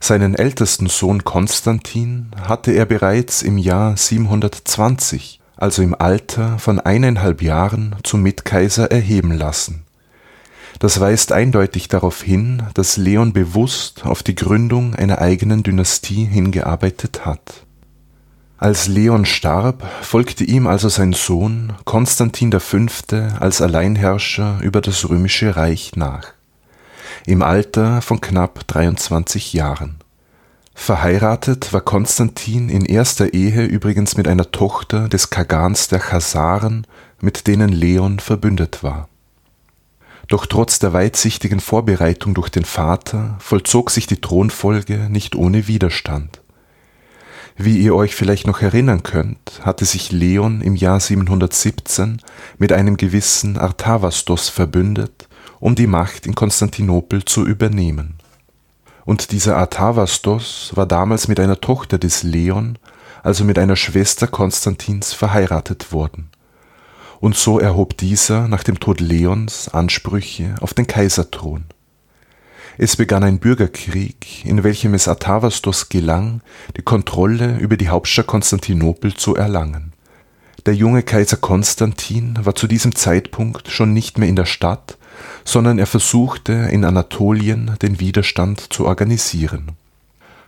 Seinen ältesten Sohn Konstantin hatte er bereits im Jahr 720, also im Alter von eineinhalb Jahren, zum Mitkaiser erheben lassen das weist eindeutig darauf hin, dass Leon bewusst auf die Gründung einer eigenen Dynastie hingearbeitet hat. Als Leon starb, folgte ihm also sein Sohn Konstantin V. als Alleinherrscher über das römische Reich nach, im Alter von knapp 23 Jahren. Verheiratet war Konstantin in erster Ehe übrigens mit einer Tochter des Kagans der Chasaren, mit denen Leon verbündet war doch trotz der weitsichtigen Vorbereitung durch den Vater vollzog sich die Thronfolge nicht ohne Widerstand. Wie ihr euch vielleicht noch erinnern könnt, hatte sich Leon im Jahr 717 mit einem gewissen Artavasdos verbündet, um die Macht in Konstantinopel zu übernehmen. Und dieser Artavasdos war damals mit einer Tochter des Leon, also mit einer Schwester Konstantins, verheiratet worden und so erhob dieser nach dem Tod Leons Ansprüche auf den Kaiserthron. Es begann ein Bürgerkrieg, in welchem es Artavasdos gelang, die Kontrolle über die Hauptstadt Konstantinopel zu erlangen. Der junge Kaiser Konstantin war zu diesem Zeitpunkt schon nicht mehr in der Stadt, sondern er versuchte in Anatolien den Widerstand zu organisieren.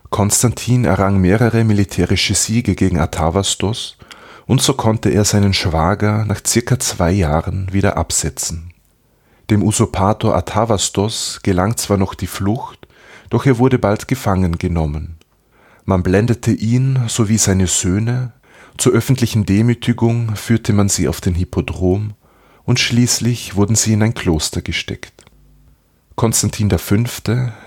Konstantin errang mehrere militärische Siege gegen Artavasdos und so konnte er seinen Schwager nach circa zwei Jahren wieder absetzen dem Usurpator Artavasdos gelang zwar noch die Flucht, doch er wurde bald gefangen genommen. Man blendete ihn sowie seine Söhne, zur öffentlichen Demütigung führte man sie auf den Hippodrom und schließlich wurden sie in ein Kloster gesteckt. Konstantin V.,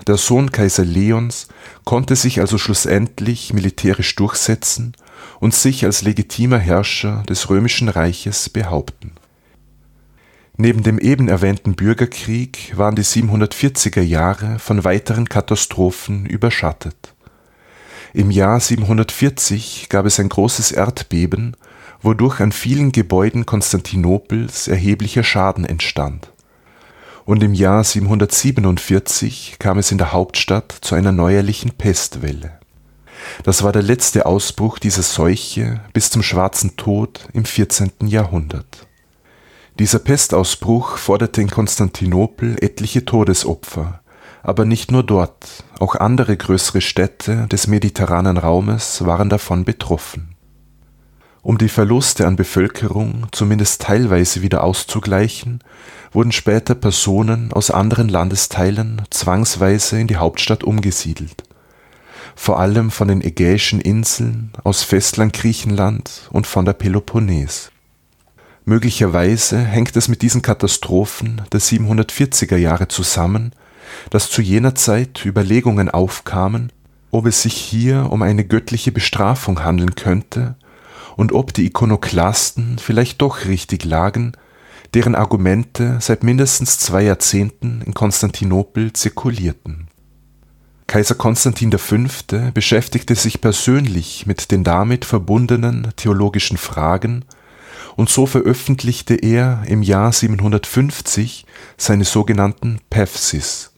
der Sohn Kaiser Leons, konnte sich also schlussendlich militärisch durchsetzen und sich als legitimer Herrscher des römischen Reiches behaupten Neben dem eben erwähnten Bürgerkrieg waren die 740er Jahre von weiteren Katastrophen überschattet. Im Jahr 740 gab es ein großes Erdbeben, wodurch an vielen Gebäuden Konstantinopels erheblicher Schaden entstand. Und im Jahr 747 kam es in der Hauptstadt zu einer neuerlichen Pestwelle. Das war der letzte Ausbruch dieser Seuche bis zum Schwarzen Tod im 14. Jahrhundert dieser Pestausbruch forderte in Konstantinopel etliche Todesopfer, aber nicht nur dort, auch andere größere Städte des mediterranen Raumes waren davon betroffen. Um die Verluste an Bevölkerung zumindest teilweise wieder auszugleichen, wurden später Personen aus anderen Landesteilen zwangsweise in die Hauptstadt umgesiedelt, vor allem von den Ägäischen Inseln, aus Festland Griechenland und von der Peloponnes Möglicherweise hängt es mit diesen Katastrophen der 740er Jahre zusammen, dass zu jener Zeit Überlegungen aufkamen, ob es sich hier um eine göttliche Bestrafung handeln könnte und ob die Ikonoklasten vielleicht doch richtig lagen, deren Argumente seit mindestens zwei Jahrzehnten in Konstantinopel zirkulierten. Kaiser Konstantin V. beschäftigte sich persönlich mit den damit verbundenen theologischen Fragen und so veröffentlichte er im Jahr 750 seine sogenannten Pefsis.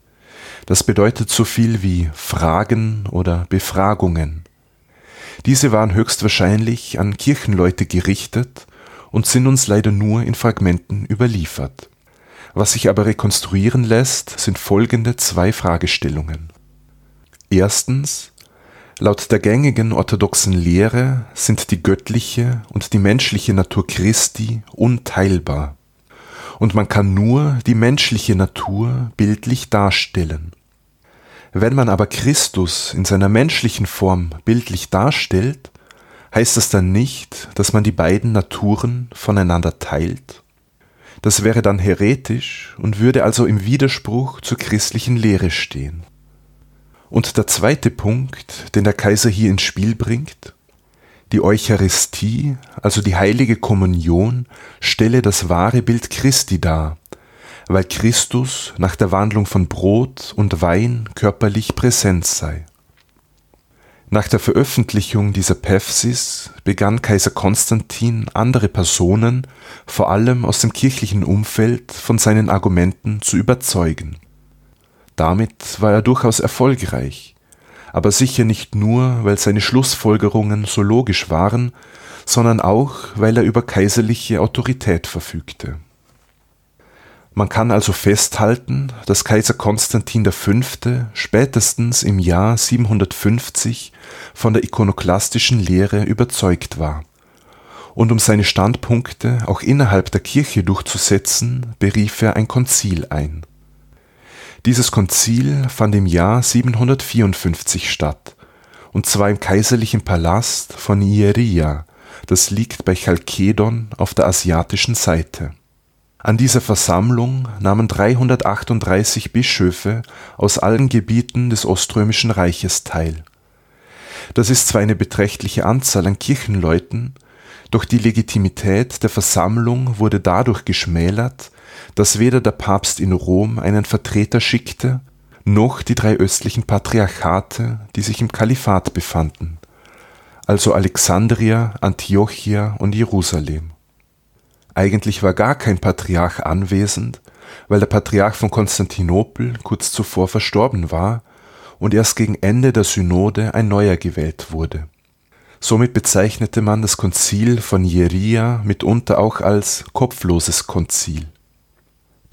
Das bedeutet so viel wie Fragen oder Befragungen. Diese waren höchstwahrscheinlich an Kirchenleute gerichtet und sind uns leider nur in Fragmenten überliefert. Was sich aber rekonstruieren lässt, sind folgende zwei Fragestellungen. Erstens, Laut der gängigen orthodoxen Lehre sind die göttliche und die menschliche Natur Christi unteilbar, und man kann nur die menschliche Natur bildlich darstellen. Wenn man aber Christus in seiner menschlichen Form bildlich darstellt, heißt das dann nicht, dass man die beiden Naturen voneinander teilt? Das wäre dann heretisch und würde also im Widerspruch zur christlichen Lehre stehen. Und der zweite Punkt, den der Kaiser hier ins Spiel bringt, die Eucharistie, also die heilige Kommunion, stelle das wahre Bild Christi dar, weil Christus nach der Wandlung von Brot und Wein körperlich präsent sei. Nach der Veröffentlichung dieser Pepsis begann Kaiser Konstantin andere Personen, vor allem aus dem kirchlichen Umfeld, von seinen Argumenten zu überzeugen damit war er durchaus erfolgreich, aber sicher nicht nur, weil seine Schlussfolgerungen so logisch waren, sondern auch, weil er über kaiserliche Autorität verfügte. Man kann also festhalten, dass Kaiser Konstantin V. spätestens im Jahr 750 von der ikonoklastischen Lehre überzeugt war. Und um seine Standpunkte auch innerhalb der Kirche durchzusetzen, berief er ein Konzil ein dieses Konzil fand im Jahr 754 statt, und zwar im kaiserlichen Palast von Ieria, das liegt bei Chalkedon auf der asiatischen Seite. An dieser Versammlung nahmen 338 Bischöfe aus allen Gebieten des Oströmischen Reiches teil. Das ist zwar eine beträchtliche Anzahl an Kirchenleuten, doch die Legitimität der Versammlung wurde dadurch geschmälert, dass weder der Papst in Rom einen Vertreter schickte, noch die drei östlichen Patriarchate, die sich im Kalifat befanden, also Alexandria, Antiochia und Jerusalem. Eigentlich war gar kein Patriarch anwesend, weil der Patriarch von Konstantinopel kurz zuvor verstorben war und erst gegen Ende der Synode ein neuer gewählt wurde. Somit bezeichnete man das Konzil von Jeria mitunter auch als kopfloses Konzil.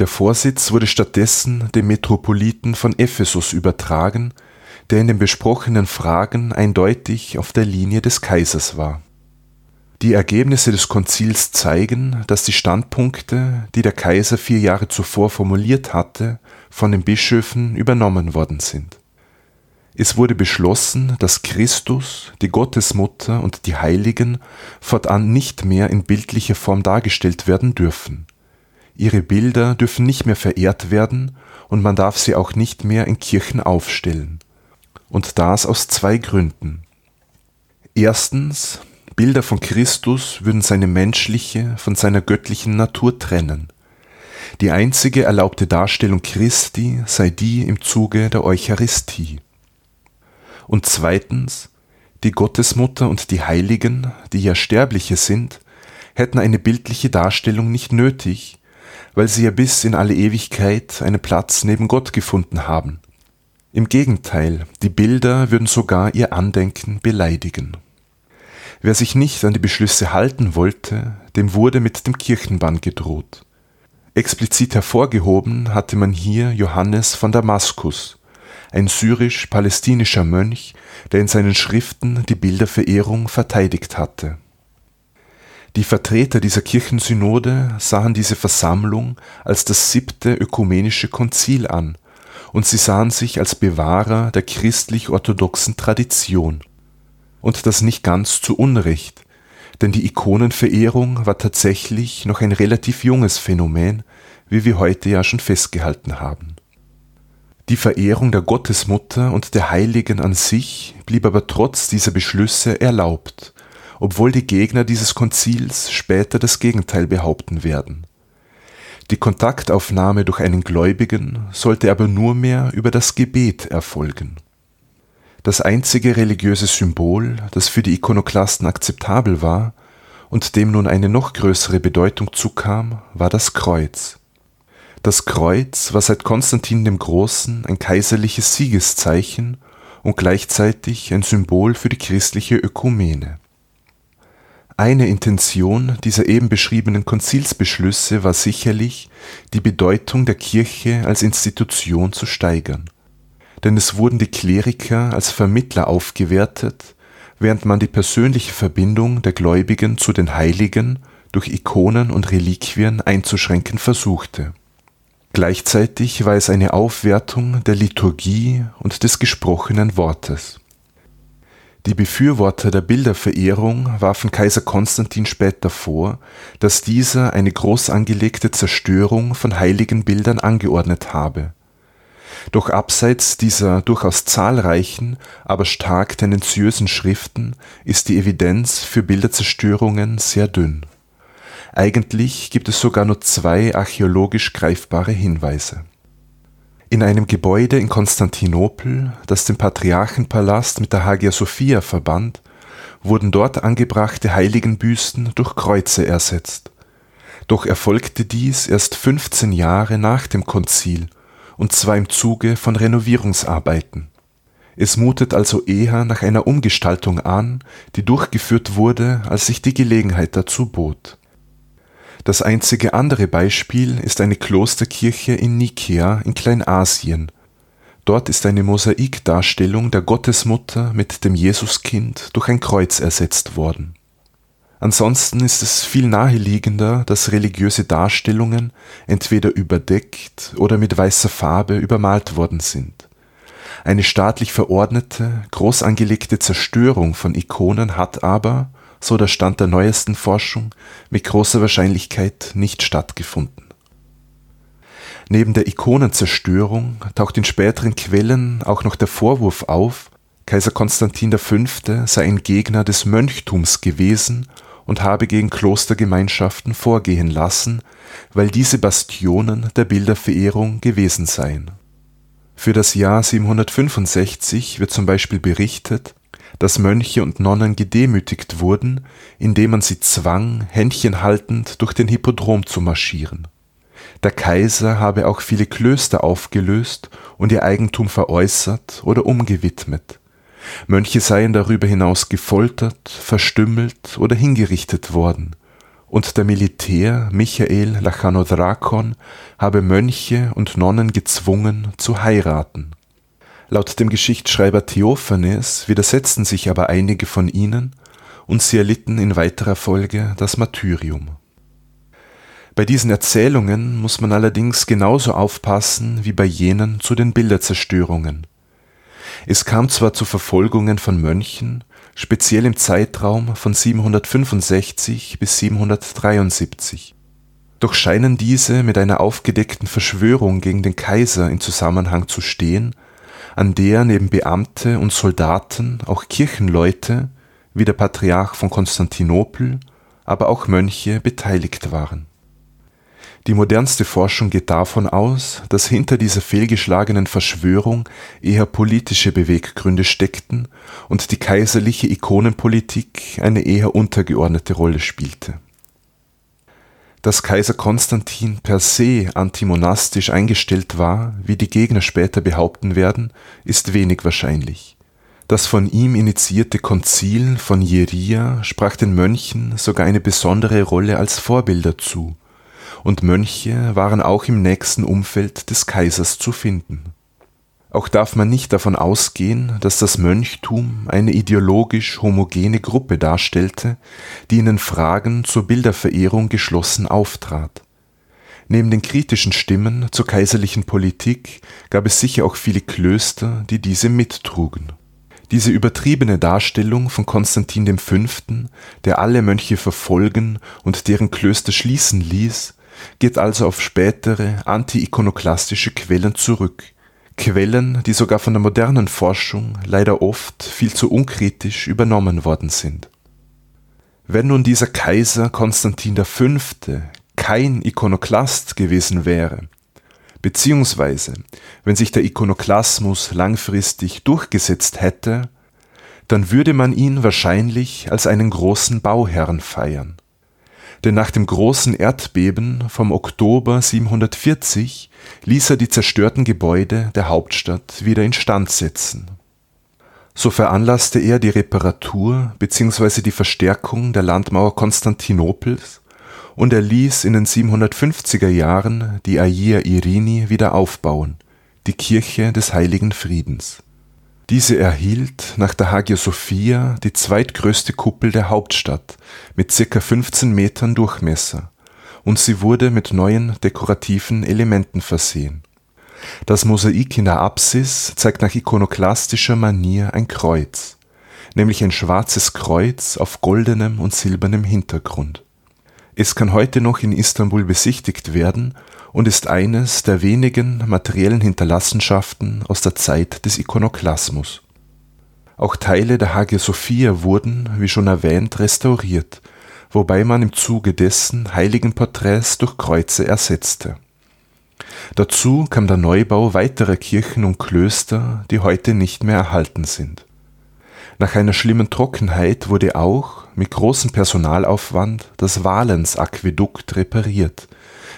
Der Vorsitz wurde stattdessen dem Metropoliten von Ephesus übertragen, der in den besprochenen Fragen eindeutig auf der Linie des Kaisers war. Die Ergebnisse des Konzils zeigen, dass die Standpunkte, die der Kaiser vier Jahre zuvor formuliert hatte, von den Bischöfen übernommen worden sind. Es wurde beschlossen, dass Christus, die Gottesmutter und die Heiligen fortan nicht mehr in bildlicher Form dargestellt werden dürfen. Ihre Bilder dürfen nicht mehr verehrt werden und man darf sie auch nicht mehr in Kirchen aufstellen. Und das aus zwei Gründen. Erstens, Bilder von Christus würden seine menschliche von seiner göttlichen Natur trennen. Die einzige erlaubte Darstellung Christi sei die im Zuge der Eucharistie. Und zweitens, die Gottesmutter und die Heiligen, die ja Sterbliche sind, hätten eine bildliche Darstellung nicht nötig, weil sie ja bis in alle Ewigkeit einen Platz neben Gott gefunden haben. Im Gegenteil, die Bilder würden sogar ihr Andenken beleidigen. Wer sich nicht an die Beschlüsse halten wollte, dem wurde mit dem Kirchenbann gedroht. Explizit hervorgehoben hatte man hier Johannes von Damaskus, ein syrisch-palästinischer Mönch, der in seinen Schriften die Bilderverehrung verteidigt hatte. Die Vertreter dieser Kirchensynode sahen diese Versammlung als das siebte ökumenische Konzil an, und sie sahen sich als Bewahrer der christlich-orthodoxen Tradition. Und das nicht ganz zu Unrecht, denn die Ikonenverehrung war tatsächlich noch ein relativ junges Phänomen, wie wir heute ja schon festgehalten haben die Verehrung der Gottesmutter und der Heiligen an sich blieb aber trotz dieser Beschlüsse erlaubt, obwohl die Gegner dieses Konzils später das Gegenteil behaupten werden. Die Kontaktaufnahme durch einen Gläubigen sollte aber nur mehr über das Gebet erfolgen. Das einzige religiöse Symbol, das für die Ikonoklasten akzeptabel war und dem nun eine noch größere Bedeutung zukam, war das Kreuz das Kreuz war seit Konstantin dem Großen ein kaiserliches Siegeszeichen und gleichzeitig ein Symbol für die christliche Ökumene. Eine Intention dieser eben beschriebenen Konzilsbeschlüsse war sicherlich, die Bedeutung der Kirche als Institution zu steigern. Denn es wurden die Kleriker als Vermittler aufgewertet, während man die persönliche Verbindung der Gläubigen zu den Heiligen durch Ikonen und Reliquien einzuschränken versuchte Gleichzeitig war es eine Aufwertung der Liturgie und des gesprochenen Wortes. Die Befürworter der Bilderverehrung warfen Kaiser Konstantin später vor, dass dieser eine groß angelegte Zerstörung von heiligen Bildern angeordnet habe. Doch abseits dieser durchaus zahlreichen, aber stark tendenziösen Schriften ist die Evidenz für Bilderzerstörungen sehr dünn eigentlich gibt es sogar nur zwei archäologisch greifbare Hinweise. In einem Gebäude in Konstantinopel, das den Patriarchenpalast mit der Hagia Sophia verband, wurden dort angebrachte Heiligenbüsten durch Kreuze ersetzt. Doch erfolgte dies erst 15 Jahre nach dem Konzil und zwar im Zuge von Renovierungsarbeiten. Es mutet also eher nach einer Umgestaltung an, die durchgeführt wurde, als sich die Gelegenheit dazu bot das einzige andere Beispiel ist eine Klosterkirche in Nikäa in Kleinasien. Dort ist eine Mosaikdarstellung der Gottesmutter mit dem Jesuskind durch ein Kreuz ersetzt worden. Ansonsten ist es viel naheliegender, dass religiöse Darstellungen entweder überdeckt oder mit weißer Farbe übermalt worden sind. Eine staatlich verordnete, groß angelegte Zerstörung von Ikonen hat aber so der Stand der neuesten Forschung, mit großer Wahrscheinlichkeit nicht stattgefunden. Neben der Ikonenzerstörung taucht in späteren Quellen auch noch der Vorwurf auf, Kaiser Konstantin V. sei ein Gegner des Mönchtums gewesen und habe gegen Klostergemeinschaften vorgehen lassen, weil diese Bastionen der Bilderverehrung gewesen seien. Für das Jahr 765 wird zum Beispiel berichtet, dass Mönche und Nonnen gedemütigt wurden, indem man sie zwang, Händchen haltend durch den Hippodrom zu marschieren. Der Kaiser habe auch viele Klöster aufgelöst und ihr Eigentum veräußert oder umgewidmet. Mönche seien darüber hinaus gefoltert, verstümmelt oder hingerichtet worden, und der Militär Michael Lachanodrakon habe Mönche und Nonnen gezwungen zu heiraten. Laut dem Geschichtsschreiber Theophanes widersetzten sich aber einige von ihnen, und sie erlitten in weiterer Folge das Martyrium. Bei diesen Erzählungen muss man allerdings genauso aufpassen wie bei jenen zu den Bilderzerstörungen. Es kam zwar zu Verfolgungen von Mönchen, speziell im Zeitraum von 765 bis 773. Doch scheinen diese mit einer aufgedeckten Verschwörung gegen den Kaiser in Zusammenhang zu stehen, an der neben Beamte und Soldaten auch Kirchenleute wie der Patriarch von Konstantinopel, aber auch Mönche beteiligt waren die modernste Forschung geht davon aus, dass hinter dieser fehlgeschlagenen Verschwörung eher politische Beweggründe steckten und die kaiserliche Ikonenpolitik eine eher untergeordnete Rolle spielte. Dass Kaiser Konstantin per se antimonastisch eingestellt war, wie die Gegner später behaupten werden, ist wenig wahrscheinlich. Das von ihm initiierte Konzil von Jeria sprach den Mönchen sogar eine besondere Rolle als Vorbilder zu und Mönche waren auch im nächsten Umfeld des Kaisers zu finden. Auch darf man nicht davon ausgehen, dass das Mönchtum eine ideologisch homogene Gruppe darstellte, die in den Fragen zur Bilderverehrung geschlossen auftrat. Neben den kritischen Stimmen zur kaiserlichen Politik gab es sicher auch viele Klöster, die diese mittrugen. Diese übertriebene Darstellung von Konstantin V., der alle Mönche verfolgen und deren Klöster schließen ließ, geht also auf spätere anti-ikonoklastische Quellen zurück, Quellen, die sogar von der modernen Forschung leider oft viel zu unkritisch übernommen worden sind. Wenn nun dieser Kaiser Konstantin V. kein Ikonoklast gewesen wäre, beziehungsweise wenn sich der Ikonoklasmus langfristig durchgesetzt hätte, dann würde man ihn wahrscheinlich als einen großen Bauherrn feiern denn nach dem großen Erdbeben vom Oktober 740 ließ er die zerstörten Gebäude der Hauptstadt wieder instand setzen. So veranlasste er die Reparatur bzw. die Verstärkung der Landmauer Konstantinopels und er ließ in den 750er Jahren die Agia Irini wieder aufbauen, die Kirche des Heiligen Friedens diese erhielt nach der Hagia Sophia die zweitgrößte Kuppel der Hauptstadt mit circa 15 Metern Durchmesser und sie wurde mit neuen dekorativen Elementen versehen. Das Mosaik in der Apsis zeigt nach ikonoklastischer Manier ein Kreuz, nämlich ein schwarzes Kreuz auf goldenem und silbernem Hintergrund. Es kann heute noch in Istanbul besichtigt werden und ist eines der wenigen materiellen Hinterlassenschaften aus der Zeit des Ikonoklasmus. Auch Teile der Hagia Sophia wurden, wie schon erwähnt, restauriert, wobei man im Zuge dessen Heiligenporträts durch Kreuze ersetzte. Dazu kam der Neubau weiterer Kirchen und Klöster, die heute nicht mehr erhalten sind. Nach einer schlimmen Trockenheit wurde auch, mit großem Personalaufwand, das Valens-Aquädukt repariert,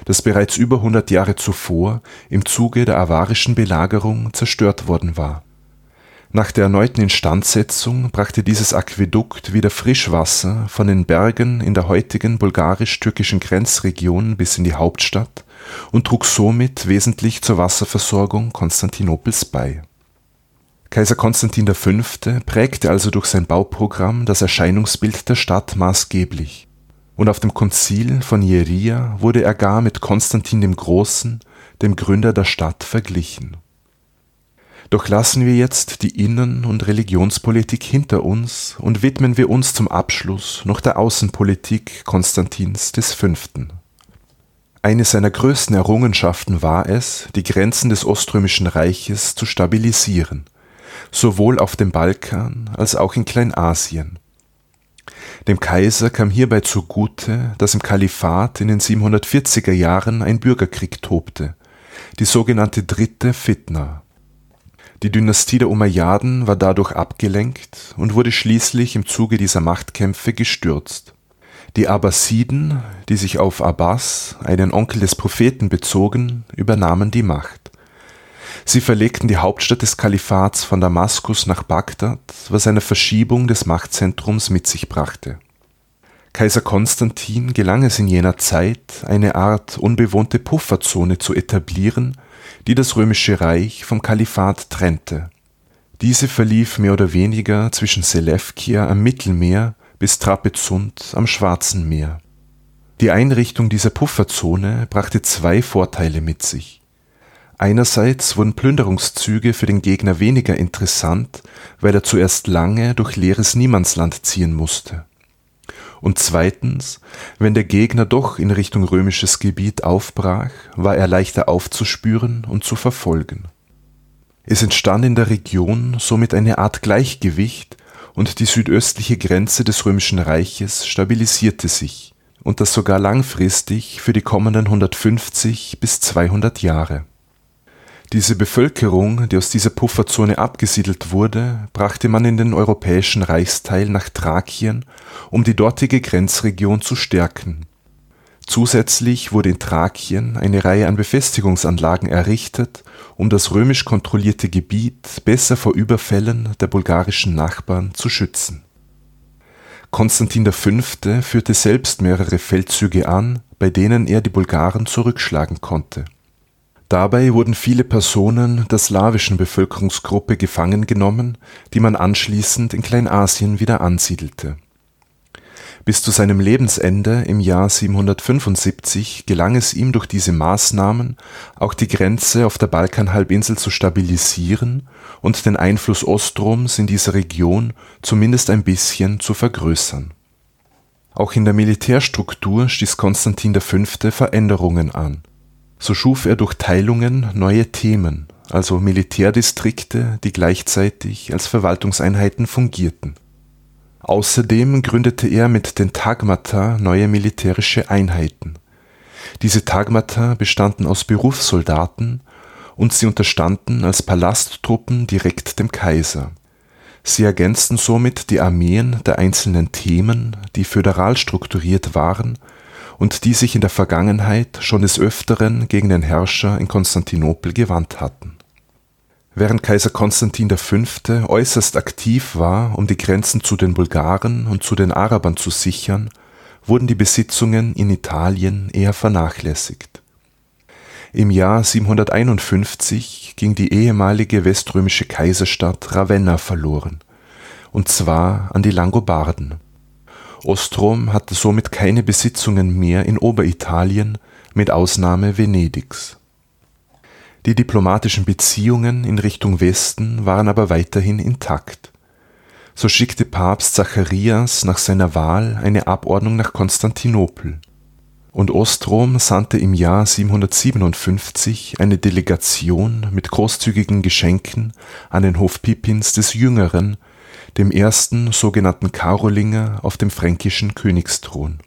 das bereits über 100 Jahre zuvor im Zuge der avarischen Belagerung zerstört worden war. Nach der erneuten Instandsetzung brachte dieses Aquädukt wieder Frischwasser von den Bergen in der heutigen bulgarisch-türkischen Grenzregion bis in die Hauptstadt und trug somit wesentlich zur Wasserversorgung Konstantinopels bei. Kaiser Konstantin V. prägte also durch sein Bauprogramm das Erscheinungsbild der Stadt maßgeblich und auf dem Konzil von Jeria wurde er gar mit Konstantin dem Großen, dem Gründer der Stadt, verglichen. Doch lassen wir jetzt die Innen- und Religionspolitik hinter uns und widmen wir uns zum Abschluss noch der Außenpolitik Konstantins V. Eine seiner größten Errungenschaften war es, die Grenzen des Oströmischen Reiches zu stabilisieren, sowohl auf dem Balkan als auch in Kleinasien. Dem Kaiser kam hierbei zugute, dass im Kalifat in den 740er Jahren ein Bürgerkrieg tobte, die sogenannte Dritte Fitna. Die Dynastie der Umayyaden war dadurch abgelenkt und wurde schließlich im Zuge dieser Machtkämpfe gestürzt. Die Abbasiden, die sich auf Abbas, einen Onkel des Propheten, bezogen, übernahmen die Macht. Sie verlegten die Hauptstadt des Kalifats von Damaskus nach Bagdad, was eine Verschiebung des Machtzentrums mit sich brachte. Kaiser Konstantin gelang es in jener Zeit, eine Art unbewohnte Pufferzone zu etablieren, die das römische Reich vom Kalifat trennte. Diese verlief mehr oder weniger zwischen Selewkia am Mittelmeer bis Trapezunt am Schwarzen Meer. Die Einrichtung dieser Pufferzone brachte zwei Vorteile mit sich. Einerseits wurden Plünderungszüge für den Gegner weniger interessant, weil er zuerst lange durch leeres Niemandsland ziehen musste. Und zweitens, wenn der Gegner doch in Richtung römisches Gebiet aufbrach, war er leichter aufzuspüren und zu verfolgen. Es entstand in der Region somit eine Art Gleichgewicht und die südöstliche Grenze des römischen Reiches stabilisierte sich, und das sogar langfristig für die kommenden 150 bis 200 Jahre. Diese Bevölkerung, die aus dieser Pufferzone abgesiedelt wurde, brachte man in den europäischen Reichsteil nach Thrakien, um die dortige Grenzregion zu stärken. Zusätzlich wurde in Thrakien eine Reihe an Befestigungsanlagen errichtet, um das römisch kontrollierte Gebiet besser vor Überfällen der bulgarischen Nachbarn zu schützen. Konstantin V. führte selbst mehrere Feldzüge an, bei denen er die Bulgaren zurückschlagen konnte Dabei wurden viele Personen der slawischen Bevölkerungsgruppe gefangen genommen, die man anschließend in Kleinasien wieder ansiedelte. Bis zu seinem Lebensende im Jahr 775 gelang es ihm durch diese Maßnahmen, auch die Grenze auf der Balkanhalbinsel zu stabilisieren und den Einfluss Ostroms in dieser Region zumindest ein bisschen zu vergrößern. Auch in der Militärstruktur stieß Konstantin V. Veränderungen an so schuf er durch Teilungen neue Themen, also Militärdistrikte, die gleichzeitig als Verwaltungseinheiten fungierten. Außerdem gründete er mit den Tagmata neue militärische Einheiten. Diese Tagmata bestanden aus Berufssoldaten und sie unterstanden als Palasttruppen direkt dem Kaiser. Sie ergänzten somit die Armeen der einzelnen Themen, die föderal strukturiert waren und die sich in der Vergangenheit schon des Öfteren gegen den Herrscher in Konstantinopel gewandt hatten. Während Kaiser Konstantin V. äußerst aktiv war, um die Grenzen zu den Bulgaren und zu den Arabern zu sichern, wurden die Besitzungen in Italien eher vernachlässigt. Im Jahr 751 ging die ehemalige weströmische Kaiserstadt Ravenna verloren, und zwar an die Langobarden Ostrom hatte somit keine Besitzungen mehr in Oberitalien mit Ausnahme Venedigs. Die diplomatischen Beziehungen in Richtung Westen waren aber weiterhin intakt. So schickte Papst Zacharias nach seiner Wahl eine Abordnung nach Konstantinopel, und Ostrom sandte im Jahr 757 eine Delegation mit großzügigen Geschenken an den Hof Pippins des Jüngeren dem ersten sogenannten Karolinger auf dem fränkischen Königsthron.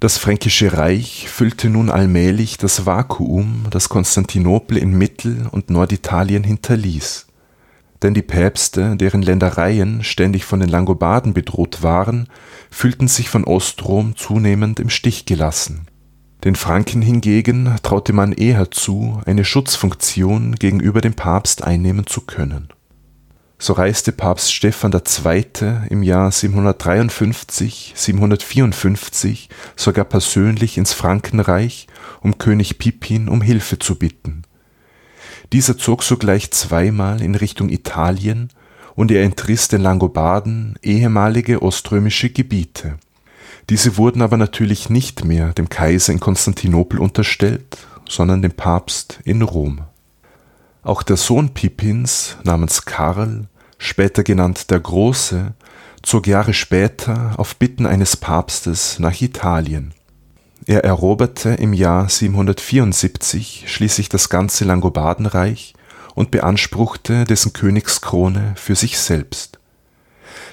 Das Fränkische Reich füllte nun allmählich das Vakuum, das Konstantinopel in Mittel und Norditalien hinterließ. Denn die Päpste, deren Ländereien ständig von den Langobarden bedroht waren, fühlten sich von Ostrom zunehmend im Stich gelassen. Den Franken hingegen traute man eher zu, eine Schutzfunktion gegenüber dem Papst einnehmen zu können so reiste Papst Stephan II. im Jahr 753 / 754 sogar persönlich ins Frankenreich, um König Pippin um Hilfe zu bitten. Dieser zog sogleich zweimal in Richtung Italien, und er entriss den Langobarden ehemalige oströmische Gebiete. Diese wurden aber natürlich nicht mehr dem Kaiser in Konstantinopel unterstellt, sondern dem Papst in Rom. Auch der Sohn Pippins namens Karl später genannt der Große, zog Jahre später auf Bitten eines Papstes nach Italien. Er eroberte im Jahr 774 schließlich das ganze Langobardenreich und beanspruchte dessen Königskrone für sich selbst.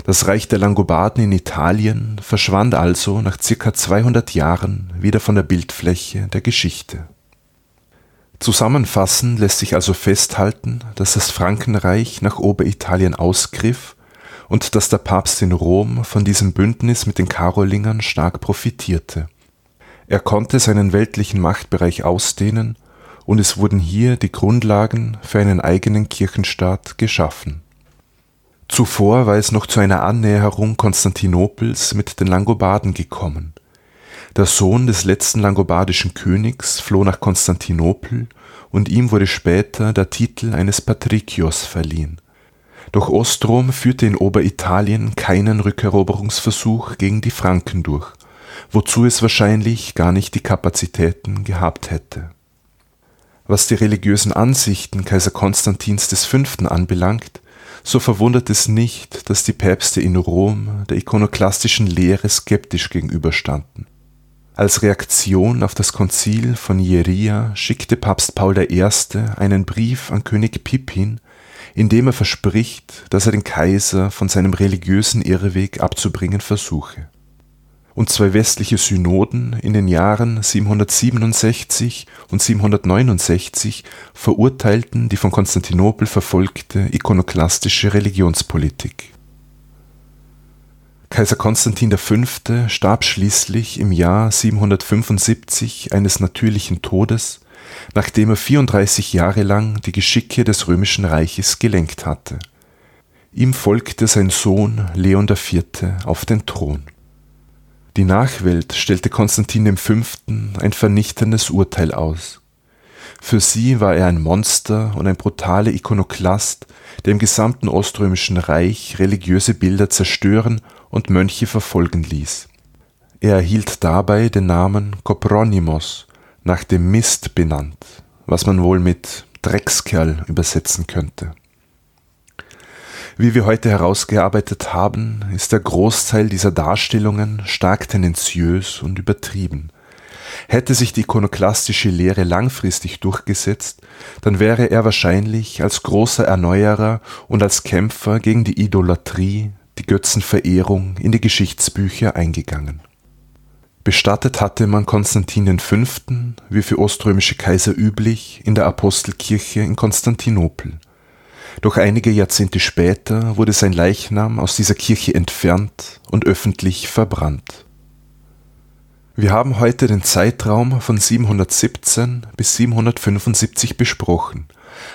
Das Reich der Langobarden in Italien verschwand also nach circa 200 Jahren wieder von der Bildfläche der Geschichte Zusammenfassend lässt sich also festhalten, dass das Frankenreich nach Oberitalien ausgriff und dass der Papst in Rom von diesem Bündnis mit den Karolingern stark profitierte. Er konnte seinen weltlichen Machtbereich ausdehnen und es wurden hier die Grundlagen für einen eigenen Kirchenstaat geschaffen. Zuvor war es noch zu einer Annäherung Konstantinopels mit den Langobarden gekommen. Der Sohn des letzten langobardischen Königs floh nach Konstantinopel und ihm wurde später der Titel eines Patrikios verliehen. Doch Ostrom führte in Oberitalien keinen Rückeroberungsversuch gegen die Franken durch, wozu es wahrscheinlich gar nicht die Kapazitäten gehabt hätte was die religiösen Ansichten Kaiser Konstantins V. anbelangt, so verwundert es nicht, dass die Päpste in Rom der ikonoklastischen Lehre skeptisch gegenüberstanden. Als Reaktion auf das Konzil von Jeria schickte Papst Paul I. einen Brief an König Pippin, in dem er verspricht, dass er den Kaiser von seinem religiösen Irrweg abzubringen versuche und zwei westliche Synoden in den Jahren 767 und 769 verurteilten die von Konstantinopel verfolgte ikonoklastische Religionspolitik. Kaiser Konstantin V. starb schließlich im Jahr 775 eines natürlichen Todes, nachdem er 34 Jahre lang die Geschicke des römischen Reiches gelenkt hatte. Ihm folgte sein Sohn Leon IV. auf den Thron die Nachwelt stellte Konstantin V. ein vernichtendes Urteil aus. Für sie war er ein Monster und ein brutaler Ikonoklast, der im gesamten Oströmischen Reich religiöse Bilder zerstören und Mönche verfolgen ließ. Er erhielt dabei den Namen Kopronimos, nach dem Mist benannt, was man wohl mit Dreckskerl übersetzen könnte. Wie wir heute herausgearbeitet haben, ist der Großteil dieser Darstellungen stark tendenziös und übertrieben. Hätte sich die ikonoklastische Lehre langfristig durchgesetzt, dann wäre er wahrscheinlich als großer Erneuerer und als Kämpfer gegen die Idolatrie, die Götzenverehrung in die Geschichtsbücher eingegangen. Bestattet hatte man Konstantin V., wie für oströmische Kaiser üblich, in der Apostelkirche in Konstantinopel – doch einige Jahrzehnte später wurde sein Leichnam aus dieser Kirche entfernt und öffentlich verbrannt. Wir haben heute den Zeitraum von 717 bis 775 besprochen,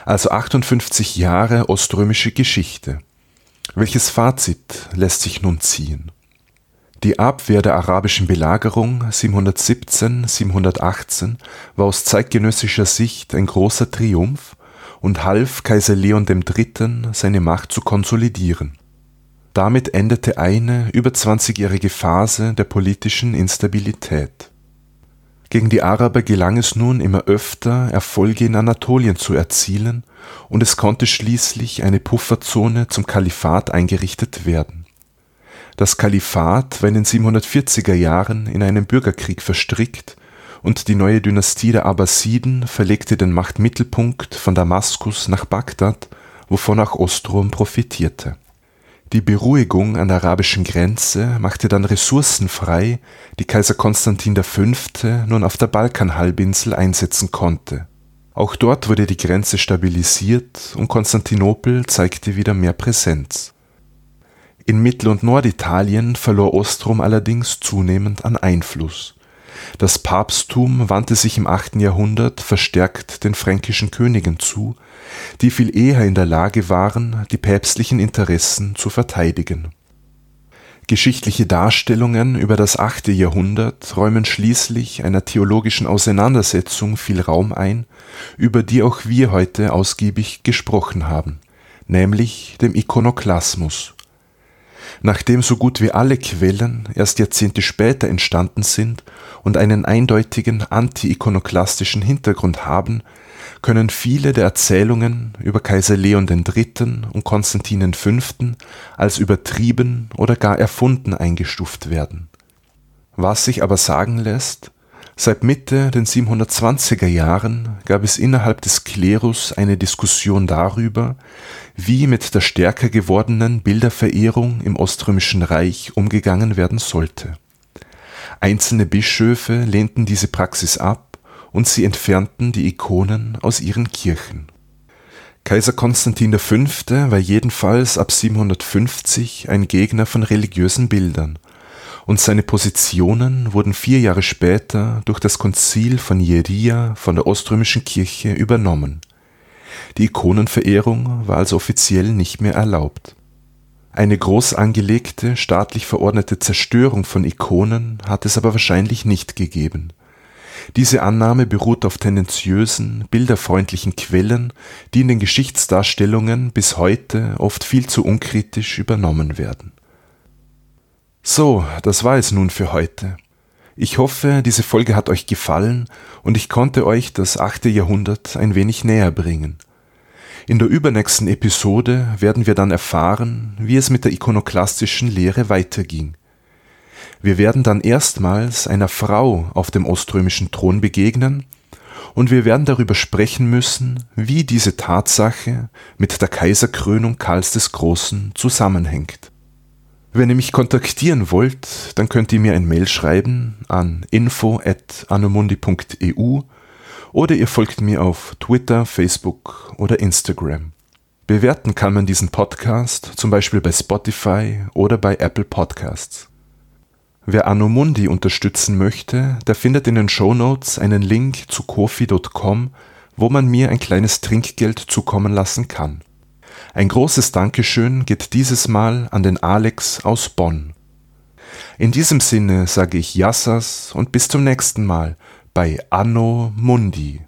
also 58 Jahre oströmische Geschichte. Welches Fazit lässt sich nun ziehen? Die Abwehr der arabischen Belagerung 717-718 war aus zeitgenössischer Sicht ein großer Triumph und half Kaiser Leon III. seine Macht zu konsolidieren. Damit endete eine über 20-jährige Phase der politischen Instabilität. Gegen die Araber gelang es nun immer öfter, Erfolge in Anatolien zu erzielen, und es konnte schließlich eine Pufferzone zum Kalifat eingerichtet werden. Das Kalifat war in den 740er Jahren in einen Bürgerkrieg verstrickt und die neue Dynastie der Abbasiden verlegte den Machtmittelpunkt von Damaskus nach Bagdad, wovon auch Ostrom profitierte. Die Beruhigung an der arabischen Grenze machte dann Ressourcen frei, die Kaiser Konstantin V. nun auf der Balkanhalbinsel einsetzen konnte. Auch dort wurde die Grenze stabilisiert und Konstantinopel zeigte wieder mehr Präsenz. In Mittel- und Norditalien verlor Ostrom allerdings zunehmend an Einfluss das Papsttum wandte sich im 8. Jahrhundert verstärkt den fränkischen Königen zu, die viel eher in der Lage waren, die päpstlichen Interessen zu verteidigen. Geschichtliche Darstellungen über das 8. Jahrhundert räumen schließlich einer theologischen Auseinandersetzung viel Raum ein, über die auch wir heute ausgiebig gesprochen haben, nämlich dem Ikonoklasmus Nachdem so gut wie alle Quellen erst Jahrzehnte später entstanden sind und einen eindeutigen anti-ikonoklastischen Hintergrund haben, können viele der Erzählungen über Kaiser Leon III. und Konstantin V. als übertrieben oder gar erfunden eingestuft werden. Was sich aber sagen lässt, Seit Mitte den 720er Jahren gab es innerhalb des Klerus eine Diskussion darüber, wie mit der stärker gewordenen Bilderverehrung im Oströmischen Reich umgegangen werden sollte. Einzelne Bischöfe lehnten diese Praxis ab und sie entfernten die Ikonen aus ihren Kirchen. Kaiser Konstantin V. war jedenfalls ab 750 ein Gegner von religiösen Bildern und seine Positionen wurden vier Jahre später durch das Konzil von Jeria von der Oströmischen Kirche übernommen. Die Ikonenverehrung war also offiziell nicht mehr erlaubt. Eine groß angelegte, staatlich verordnete Zerstörung von Ikonen hat es aber wahrscheinlich nicht gegeben diese Annahme beruht auf tendenziösen, bilderfreundlichen Quellen, die in den Geschichtsdarstellungen bis heute oft viel zu unkritisch übernommen werden. So, das war es nun für heute. Ich hoffe, diese Folge hat euch gefallen und ich konnte euch das achte Jahrhundert ein wenig näher bringen. In der übernächsten Episode werden wir dann erfahren, wie es mit der ikonoklastischen Lehre weiterging. Wir werden dann erstmals einer Frau auf dem oströmischen Thron begegnen und wir werden darüber sprechen müssen, wie diese Tatsache mit der Kaiserkrönung Karls des Großen zusammenhängt. Wenn ihr mich kontaktieren wollt, dann könnt ihr mir ein Mail schreiben an info@anomundi.eu oder ihr folgt mir auf Twitter, Facebook oder Instagram. Bewerten kann man diesen Podcast zum Beispiel bei Spotify oder bei Apple Podcasts. Wer Anno Mundi unterstützen möchte, der findet in den Shownotes einen Link zu kofi.com, wo man mir ein kleines Trinkgeld zukommen lassen kann. Ein großes Dankeschön geht dieses Mal an den Alex aus Bonn. In diesem Sinne sage ich Yassas und bis zum nächsten Mal bei Anno Mundi.